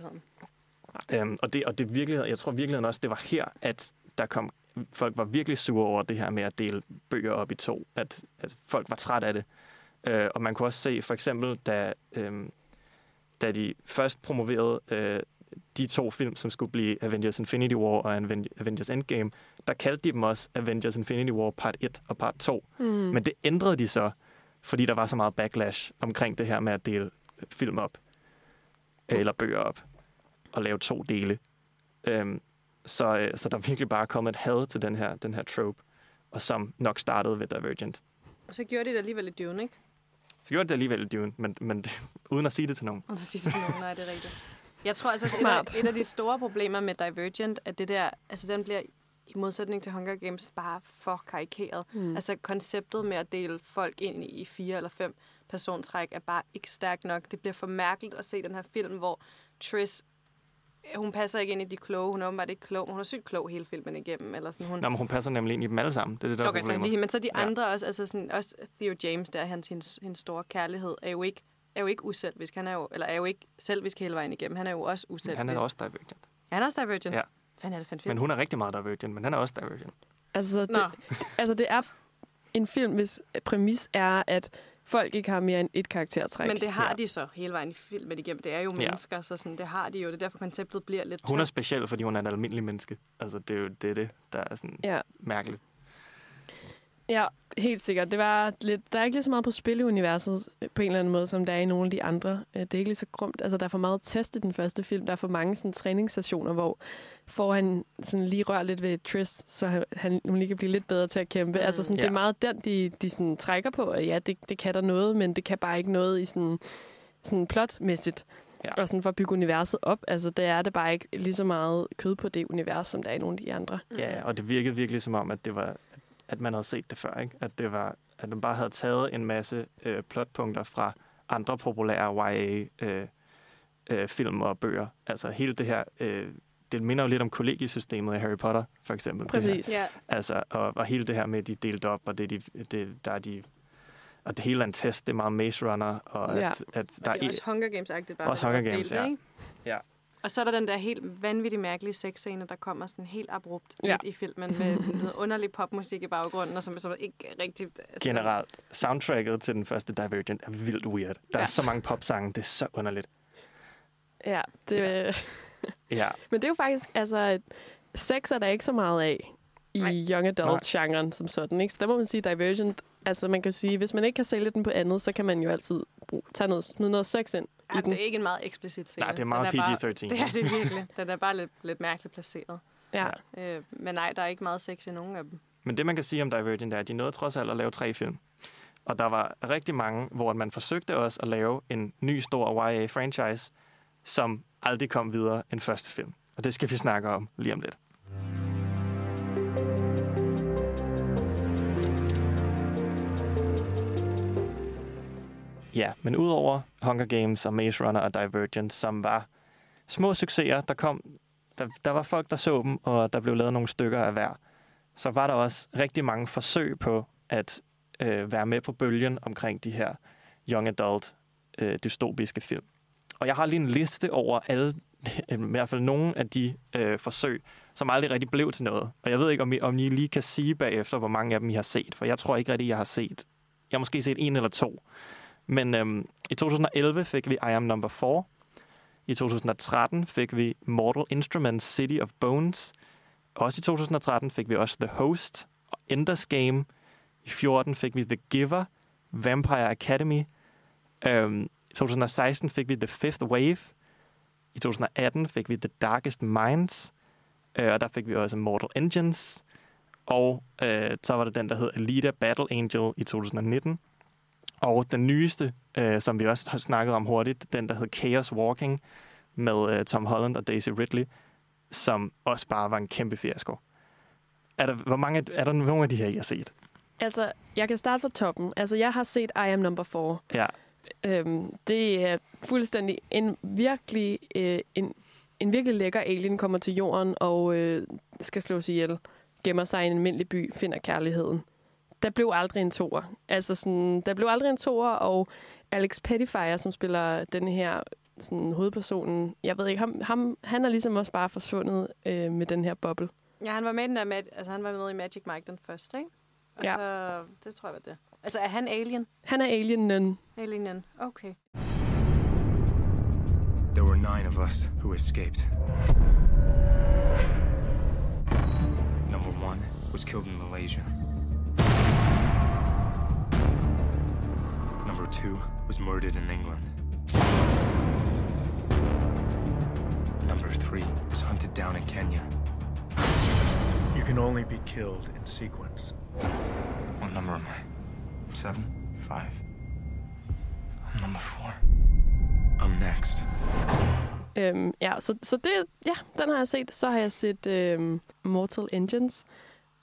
Øhm, og det, og det virkelig, jeg tror virkelig også, det var her, at der kom, folk var virkelig sure over det her med at dele bøger op i to. At, at folk var træt af det. Øh, og man kunne også se, for eksempel, da, øhm, da de først promoverede øh, de to film, som skulle blive Avengers Infinity War og Aven- Avengers Endgame, der kaldte de dem også Avengers Infinity War part 1 og part 2. Mm. Men det ændrede de så, fordi der var så meget backlash omkring det her med at dele film op. Eller bøger op. Og lave to dele. Øhm, så, øh, så der er virkelig bare kommet et had til den her, den her trope, og som nok startede ved Divergent. Og så gjorde de det alligevel i Dune, ikke? Så gjorde det alligevel i Dune, men, men det, uden at sige det til nogen. Og så sidste til nogen, nej, det er rigtigt. Jeg tror altså, at et et af de store problemer med Divergent, at det der, altså den bliver i modsætning til Hunger Games bare for karikeret. Mm. Altså konceptet med at dele folk ind i, fire eller fem persontræk er bare ikke stærkt nok. Det bliver for mærkeligt at se den her film, hvor Triss hun passer ikke ind i de kloge. Hun er åbenbart ikke klog. Hun er sygt klog hele filmen igennem. Eller sådan, hun... Nå, men hun passer nemlig ind i dem alle sammen. Det er det, der okay, er så problemet. lige, men så de Ja. andre også, altså sådan, også Theo James, der er hans, hendes, hendes store kærlighed, er jo ikke er jo ikke uselvisk. Han er jo, eller er jo ikke selvisk hele vejen igennem. Han er jo også uselvisk. Han er også Divergent. Er han også Divergent? Ja. Fanden er det fandt Men hun er rigtig meget Divergent, men han er også Divergent. Altså, Nå. det, altså, det er en film, hvis præmis er, at folk ikke har mere end et karaktertræk. Men det har ja. de så hele vejen i filmen igennem. Det er jo Ja. mennesker, så sådan, det har de jo. Det er derfor, konceptet bliver lidt Hun er speciel, fordi hun er en almindelig menneske. Altså, det er jo det, er det der er sådan Ja. mærkeligt. Ja, helt sikkert. Det var lidt, der er ikke lige så meget på spilleuniverset øh, på en eller anden måde, som der er i nogle af de andre. Øh, Det er ikke lige så grumt. Altså, der er for meget test i den første film. Der er for mange sådan, træningssessioner, hvor får han sådan, lige rører lidt ved Triss, så han, han hun lige kan blive lidt bedre til at kæmpe. Mm. Altså, sådan, ja. det er meget den, de, de sådan, trækker på. Og ja, det, det kan der noget, men det kan bare ikke noget i sådan, sådan plotmæssigt. Ja. Og sådan for at bygge universet op. Altså, der er det bare ikke lige så meget kød på det univers, som der er i nogle af de andre. Ja, og det virkede virkelig som om, at det var at man havde set det før, ikke? At det var at man bare havde taget en masse øh, plotpunkter fra andre populære YA øh, øh, film og bøger. Altså hele det her øh, det minder jo lidt om kollegiesystemet i Harry Potter, for eksempel. Præcis. Ja. Altså, og, og hele det her med, at de er delt op, og det, er de, det, der er de, og det hele er en test, det er meget Maze Runner, og Ja. at, at Der og det er også Hunger Games-agtigt. Bare Også Hunger er Games, ja. ikke? Ja. Og så er der den der helt vanvittigt mærkelige sexscene, der kommer sådan helt abrupt Ja. i filmen med noget underlig popmusik i baggrunden, og som, som ikke rigtig... Altså, generelt, soundtracket til den første Divergent er vildt weird. Der ja. Ja. er så mange popsange, det er så underligt. Ja, det, ja. Ja, Men det er jo faktisk, altså, sex er der ikke så meget af i Nej. young adult-genren som sådan. Ikke? Så der må man sige Divergent. Altså, man kan jo sige, hvis man ikke kan sælge den på andet, så kan man jo altid bruge, tage noget, smide noget sex ind Ja, i den. det er ikke en meget eksplicit scene. Nej, det er meget Den bare- PG-13, Det er det virkelig. Den er bare lidt, lidt mærkeligt placeret. Ja. Øh, men nej, der er ikke meget sex i nogen af dem. men det man kan sige om Divergent er, at de nåede trods alt at lave tre film. Og der var rigtig mange, hvor man forsøgte også at lave en ny stor YA-franchise, som aldrig kom videre end første film. Og det skal vi snakke om lige om lidt. Ja, men udover Hunger Games og Maze Runner og Divergent, som var små succeser, der kom, der, der var folk, der så dem, og der blev lavet nogle stykker af hver, så var der også rigtig mange forsøg på at øh, være med på bølgen omkring de her young adult øh, dystopiske film. Og jeg har lige en liste over alle, i hvert fald nogle af de øh, forsøg, som aldrig rigtig blev til noget. Og jeg ved ikke, om I, om I lige kan sige bagefter, hvor mange af dem I har set, for jeg tror ikke rigtig, jeg har set. Jeg har måske set en eller to. Men øhm, i 2011 fik vi I Am Number 4. I 2013 fik vi Mortal Instruments City of Bones. Også i 2013 fik vi også The Host og Ender's Game. I 14 fik vi The Giver, Vampire Academy. Øhm, I 2016 fik vi The Fifth Wave. I 2018 fik vi The Darkest Minds. Øh, og der fik vi også Mortal Engines. Og øh, så var det den, der hed Alita Battle Angel i 2019. Og den nyeste, øh, som vi også har snakket om hurtigt, den, der hed Chaos Walking med øh, Tom Holland og Daisy Ridley, som også bare var en kæmpe fiasko. Er der, hvor mange, er der nogle af de her, I har set? Altså, jeg kan starte fra toppen. Altså, jeg har set I Am Number 4. Ja. Øhm, det er fuldstændig en virkelig, øh, en, en virkelig lækker alien kommer til jorden og øh, skal slås ihjel, gemmer sig i en almindelig by, finder kærligheden. Der blev aldrig en toer. Altså sådan, der blev aldrig en toer, og Alex Pettyfire, som spiller den her sådan, hovedpersonen, jeg ved ikke, ham, ham, han er ligesom også bare forsvundet øh, med den her boble. Ja, han var med i den der, altså han var med i Magic Mike den første, ikke? Og Ja. så, det tror jeg var det. Altså, er han alien? Han er alienen. Alienen, okay. There were nine of us who escaped. Number one was killed in Malaysia. Two was murdered in England. Number three was hunted down in Kenya. You can only be killed in sequence. What number am I? Seven? Five? I'm number four. I'm next. Øhm, ja, så, så det, ja, den har jeg set. Så har jeg set øhm, Mortal Engines,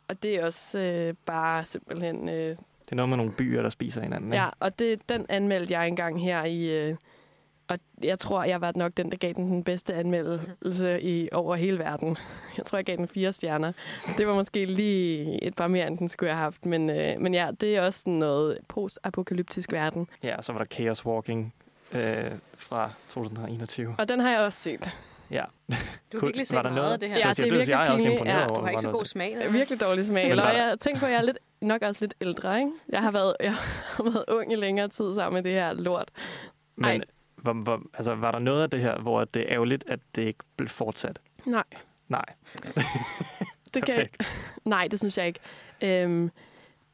og det er også øh, bare simpelthen... Øh, Det er noget med nogle byer, der spiser hinanden. ja, og det, den anmeldte jeg engang her i... Øh, og jeg tror, jeg var nok den, der gav den den bedste anmeldelse i over hele verden. Jeg tror, jeg gav den fire stjerner. Det var måske lige et par mere, end den skulle have haft. Men, øh, men ja, det er også sådan noget post-apokalyptisk verden. Ja, og så var der Chaos Walking øh, fra 2021. Og den har jeg også set. Ja. Du har virkelig set var der meget noget? af det her. Ja, Ja, det, er virkelig jeg er også pinligt. imponeret Ja, over. Du har ikke så god smag. Jeg er virkelig dårlig smag. Eller jeg tænker på, at jeg er lidt, nok også lidt ældre, ikke? Jeg har været, jeg har været ung i længere tid sammen med det her lort. Ej. Men hvor, hvor, altså, var der noget af det her, hvor det er ærgerligt, at det ikke blev fortsat? Nej, Nej. det kan jeg ikke. Nej, det synes jeg ikke. Øhm,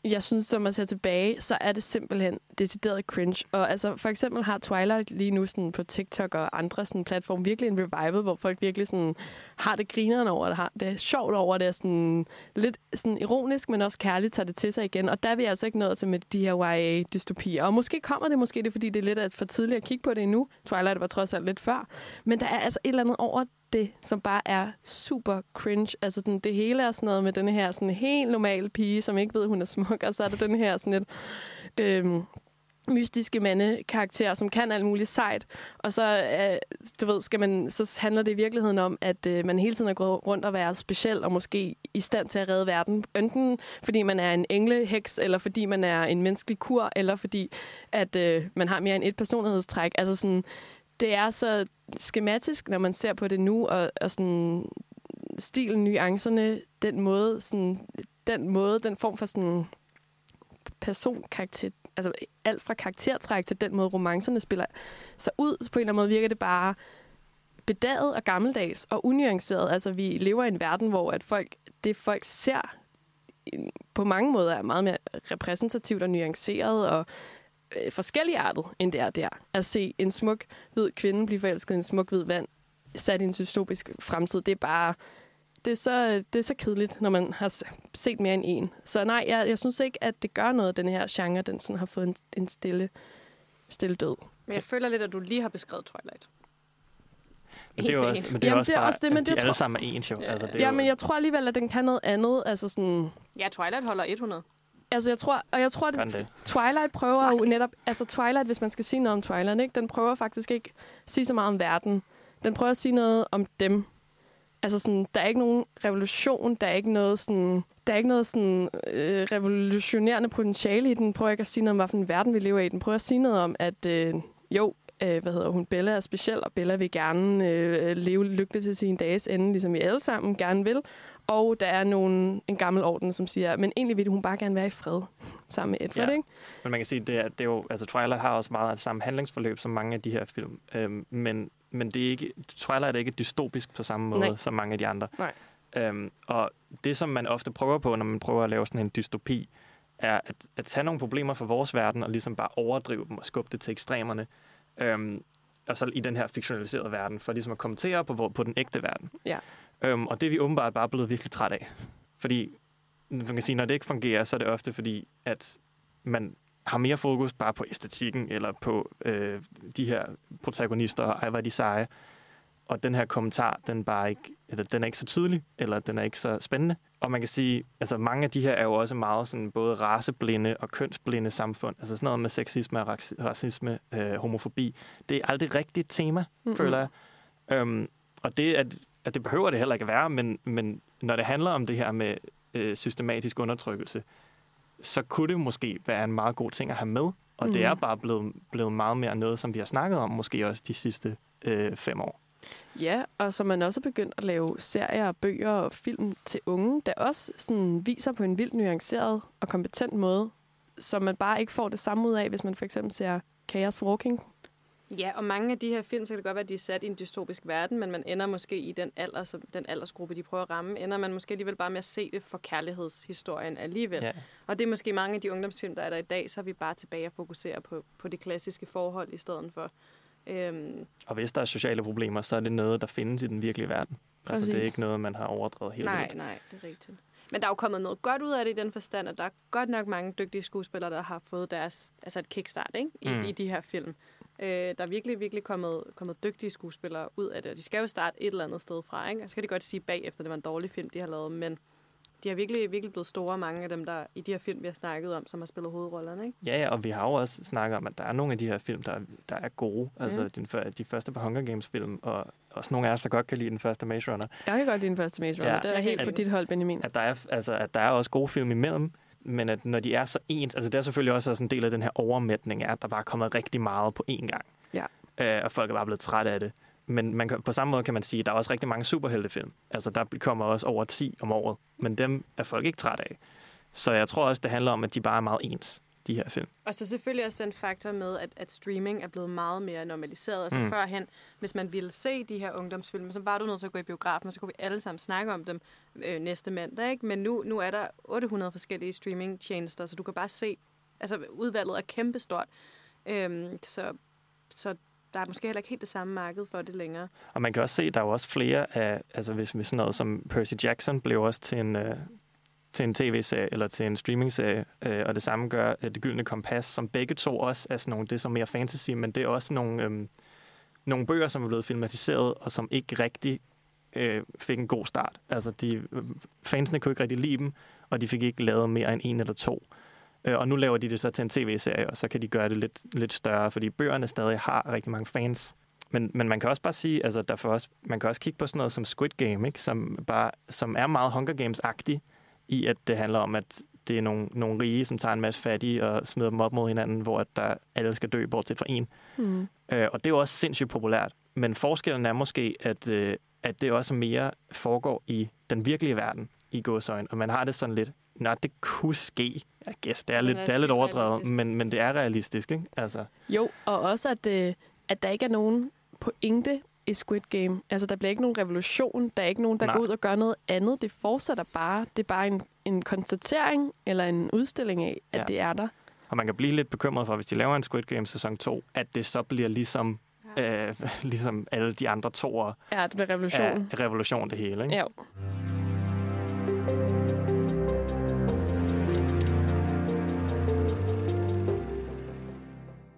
jeg synes, som man ser tilbage, så er det simpelthen decideret cringe. Og altså, for eksempel har Twilight lige nu sådan, på TikTok og andre sådan, platforme virkelig en revival, hvor folk virkelig sådan, har det grineren over det, har det sjovt over det, er sådan, lidt sådan, ironisk, men også kærligt tager det til sig igen. Og der er vi altså ikke nået til med de her YA-dystopier. Og måske kommer det, måske det, er, fordi det er lidt for tidligt at kigge på det endnu. Twilight var trods alt lidt før. Men der er altså et eller andet over det, som bare er super cringe. Altså, den, det hele er sådan noget med den her sådan helt normale pige, som ikke ved, hun er smuk, og så er der den her sådan lidt... Øhm, mystiske mandekarakter, som kan alt muligt sejt. Og så, øh, du ved, skal man, så handler det i virkeligheden om, at øh, man hele tiden er gået rundt og være speciel, og måske i stand til at redde verden. Enten fordi man er en engleheks, eller fordi man er en menneskelig kur, eller fordi at øh, man har mere end et personlighedstræk. Altså sådan, det er så skematisk, når man ser på det nu, og, og sådan stilen, nuancerne, den måde, sådan, den måde, den form for sådan personkarakter, altså alt fra karaktertræk til den måde, romancerne spiller sig ud. Så på en eller anden måde virker det bare bedaget og gammeldags og unuanceret. Altså, vi lever i en verden, hvor at folk, det folk ser øh, på mange måder er meget mere repræsentativt og nuanceret og øh, forskelligartet, end det er der. At se en smuk hvid kvinde blive forelsket i en smuk hvid mand sat i en dystopisk fremtid, det er bare det er, så, det er så kedeligt, når man har set mere end en. Så nej, jeg, jeg synes ikke, at det gør noget, den her genre, den sådan har fået en, en stille, stille død. Men jeg føler lidt, at du lige har beskrevet Twilight. Men det er jo også, men det er Jamen, også det er bare, også det, men at de det alle tror- sammen er ens jo. Altså, det er Ja, jo, men jeg tror alligevel, at den kan noget andet. Altså sådan... Ja, Twilight holder 100. Altså, jeg tror, og jeg tror, at det? Twilight prøver jo netop... Altså, Twilight, hvis man skal sige noget om Twilight, ikke? den prøver faktisk ikke at sige så meget om verden. Den prøver at sige noget om dem. Altså, sådan, der er ikke nogen revolution, der er ikke noget sådan... Der er ikke noget sådan øh, revolutionerende potentiale i den. Prøver ikke at sige noget om, hvilken verden vi lever i. Den prøver at sige noget om, at øh, jo, øh, hvad hedder hun, Bella er speciel, og Bella vil gerne øh, leve lykkeligt til sine dages ende, ligesom vi alle sammen gerne vil. Og der er nogen, en gammel orden, som siger, men egentlig vil hun bare gerne være i fred sammen med Edward, Ja. ikke? Men man kan sige, det er, det er jo, altså Twilight har også meget af samme handlingsforløb som mange af de her film. Øhm, men, men det er ikke, Twilight er ikke dystopisk på samme måde Nej. som mange af de andre. Nej. Øhm, og det, som man ofte prøver på, når man prøver at lave sådan en dystopi, er at, at tage nogle problemer fra vores verden og ligesom bare overdrive dem og skubbe det til ekstremerne. Øhm, og så i den her fiktionaliserede verden, for ligesom at kommentere på, hvor- på den ægte verden. Ja. Øhm, og det er vi åbenbart bare blevet virkelig træt af. Fordi, man kan sige, når det ikke fungerer, så er det ofte fordi, at man har mere fokus bare på æstetikken, eller på øh, de her protagonister, og ej, hvor de seje. Og den her kommentar, den, bare ikke, eller, den er ikke så tydelig, eller den er ikke så spændende. Og man kan sige, altså mange af de her er jo også meget sådan både raceblinde og kønsblinde samfund. Altså sådan noget med sexisme racisme, øh, homofobi. Det er aldrig rigtigt tema, Mhm. mm-hmm. føler jeg. Øhm, og det, at, at det behøver det heller ikke at være, men, men når det handler om det her med øh, systematisk undertrykkelse, så kunne det måske være en meget god ting at have med. Og mm. det er bare blevet, blevet meget mere noget, som vi har snakket om, måske også de sidste øh, fem år. Ja, og så man også er begyndt at lave serier, bøger og film til unge, der også sådan viser på en vildt nuanceret og kompetent måde, så man bare ikke får det samme ud af, hvis man for eksempel ser Chaos Walking. Ja, og mange af de her film, så kan det godt være, at de er sat i en dystopisk verden, men man ender måske i den, alder, som, den aldersgruppe, de prøver at ramme, ender man måske alligevel bare med at se det for kærlighedshistorien alligevel. Ja. Og det er måske mange af de ungdomsfilm, der er der i dag, så er vi bare tilbage og fokuserer på, på de klassiske forhold i stedet for. Øhm, Og hvis der er sociale problemer, så er det noget, der findes i den virkelige verden. Altså, det er Præcis. ikke noget, man har overdrevet helt nej, vildt. nej, det er rigtigt. Men der er jo kommet noget godt ud af det i den forstand, at der er godt nok mange dygtige skuespillere, der har fået deres, altså et kickstart ikke? I, mm. i de her film. Øh, der er virkelig, virkelig kommet, kommet dygtige skuespillere ud af det, og de skal jo starte et eller andet sted fra. Ikke? Og så kan de godt sige bagefter, at det var en dårlig film, de har lavet, men de har virkelig, virkelig blevet store, mange af dem, der i de her film, vi har snakket om, som har spillet hovedrollerne. Ikke? Ja, ja, og vi har jo også snakket om, at der er nogle af de her film, der, er- der er gode. Mm. Altså den, de første par Hunger Games-film, og også nogle af os, der godt kan lide den første Maze Runner. Jeg kan godt lide den første Maze Runner. Ja, det er helt At- på dit hold, Benjamin. At der, er, altså, at der er også gode film imellem, men at når de er så ens, altså det er selvfølgelig også en del af den her overmætning, er, at der bare er kommet rigtig meget på én gang. Ja. Øh, og folk er bare blevet trætte af det. Men man kan, på samme måde kan man sige, at der er også rigtig mange superheltefilm. Altså der kommer også over 10 om året, men dem er folk ikke trætte af. Så jeg tror også, det handler om, at de bare er meget ens, de her film. Og så selvfølgelig også den faktor med, at, at streaming er blevet meget mere normaliseret. Altså Mm. førhen, hvis man ville se de her ungdomsfilm, så var du nødt til at gå i biografen, og så kunne vi alle sammen snakke om dem øh, næste mandag. Ikke? Men nu, nu er der 800 forskellige streamingtjenester, så du kan bare se, altså udvalget er kæmpestort. Øhm, så, så der er måske heller ikke helt det samme marked for det længere. Og man kan også se, at der er jo også flere af, altså hvis, hvis sådan noget som Percy Jackson blev også til en, øh, til en tv-serie eller til en streaming-serie, øh, og det samme gør øh, Det Gyldne Kompas, som begge to også er sådan nogle, det er så mere fantasy, men det er også nogle, øh, nogle bøger, som er blevet filmatiseret, og som ikke rigtig øh, fik en god start. Altså, de, øh, fansene kunne ikke rigtig lide dem, og de fik ikke lavet mere end en eller to. Øh, og nu laver de det så til en tv-serie, og så kan de gøre det lidt, lidt større, fordi bøgerne stadig har rigtig mange fans. Men, men man kan også bare sige, altså der for også, man kan også kigge på sådan noget som Squid Game, ikke? Som, bare, som er meget Hunger Games-agtig, i at det handler om, at det er nogle, nogle rige, som tager en masse fattige og smider dem op mod hinanden, hvor at der alle skal dø, bortset fra en. Mm. Øh, og det er jo også sindssygt populært. Men forskellen er måske, at, øh, at det også mere foregår i den virkelige verden, i gåsøjne. Og man har det sådan lidt, nej, det kunne ske. Jeg guess, det er, lidt, er det er lidt overdrevet, men, men det er realistisk, ikke? Altså, Jo, og også, at, øh, at der ikke er nogen pointe i Squid Game. Altså, der bliver ikke nogen revolution. Der er ikke nogen, der Nej. går ud og gør noget andet. Det fortsætter bare. Det er bare en, en konstatering eller en udstilling af, at Ja. det er der. og man kan blive lidt bekymret for, hvis de laver en Squid Game sæson 2, at det så bliver ligesom, øh, ligesom alle de andre toer Ja, det bliver revolution. af revolution det hele, ikke? Ja.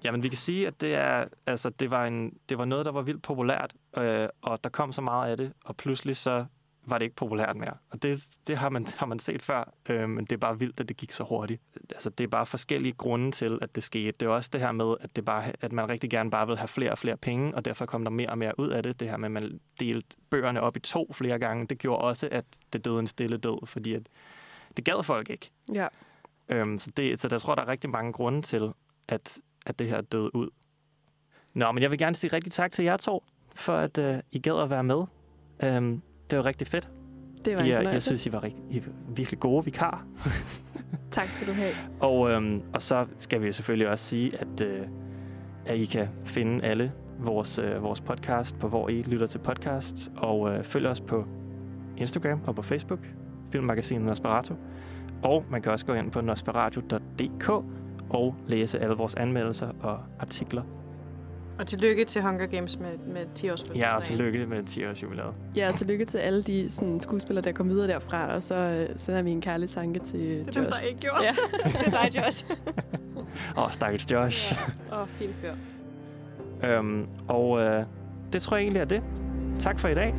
Jamen, vi kan sige, at det, er, altså, det, var, en, det var noget, der var vildt populært, øh, og der kom så meget af det, og pludselig så var det ikke populært mere. Og det, det har, man, har man set før, øh, men det er bare vildt, at det gik så hurtigt. Altså, det er bare forskellige grunde til, at det skete. Det er også det her med, at, det bare, at man rigtig gerne bare vil have flere og flere penge, og derfor kom der mere og mere ud af det. Det her med, at man delte bøgerne op i to flere gange, det gjorde også, at det døde en stille død, fordi at det gad folk ikke. Ja. Øhm, så, det, så der tror, der er rigtig mange grunde til, at, at det her døde ud. Nå, men jeg vil gerne sige rigtig tak til jer to, for at øh, I gad at være med. Øhm, det var rigtig fedt. Det var I, jeg fornøjelse. synes, I var, rigt- I er virkelig gode vikar. Tak skal du have. Og, øhm, og så skal vi selvfølgelig også sige, at, øh, at I kan finde alle vores, øh, vores podcast på, hvor I lytter til podcasts. Og øh, følg os på Instagram og på Facebook, Filmmagasinet Nosferatu. Og man kan også gå ind på nosferatu.dk og læse alle vores anmeldelser og artikler. Og tillykke til Hunger Games med, med 10 års Ja, og tillykke med 10 års jubilæet. Ja, og tillykke til alle de sådan, skuespillere, der kom videre derfra, og så øh, sender vi en kærlig tanke til Det er dem, Josh. der ikke gjorde. Ja. det er dig, Josh. Åh, oh, stakkels Josh. Åh, oh, fin fyr. øhm, og øh, det tror jeg egentlig er det. Tak for i dag.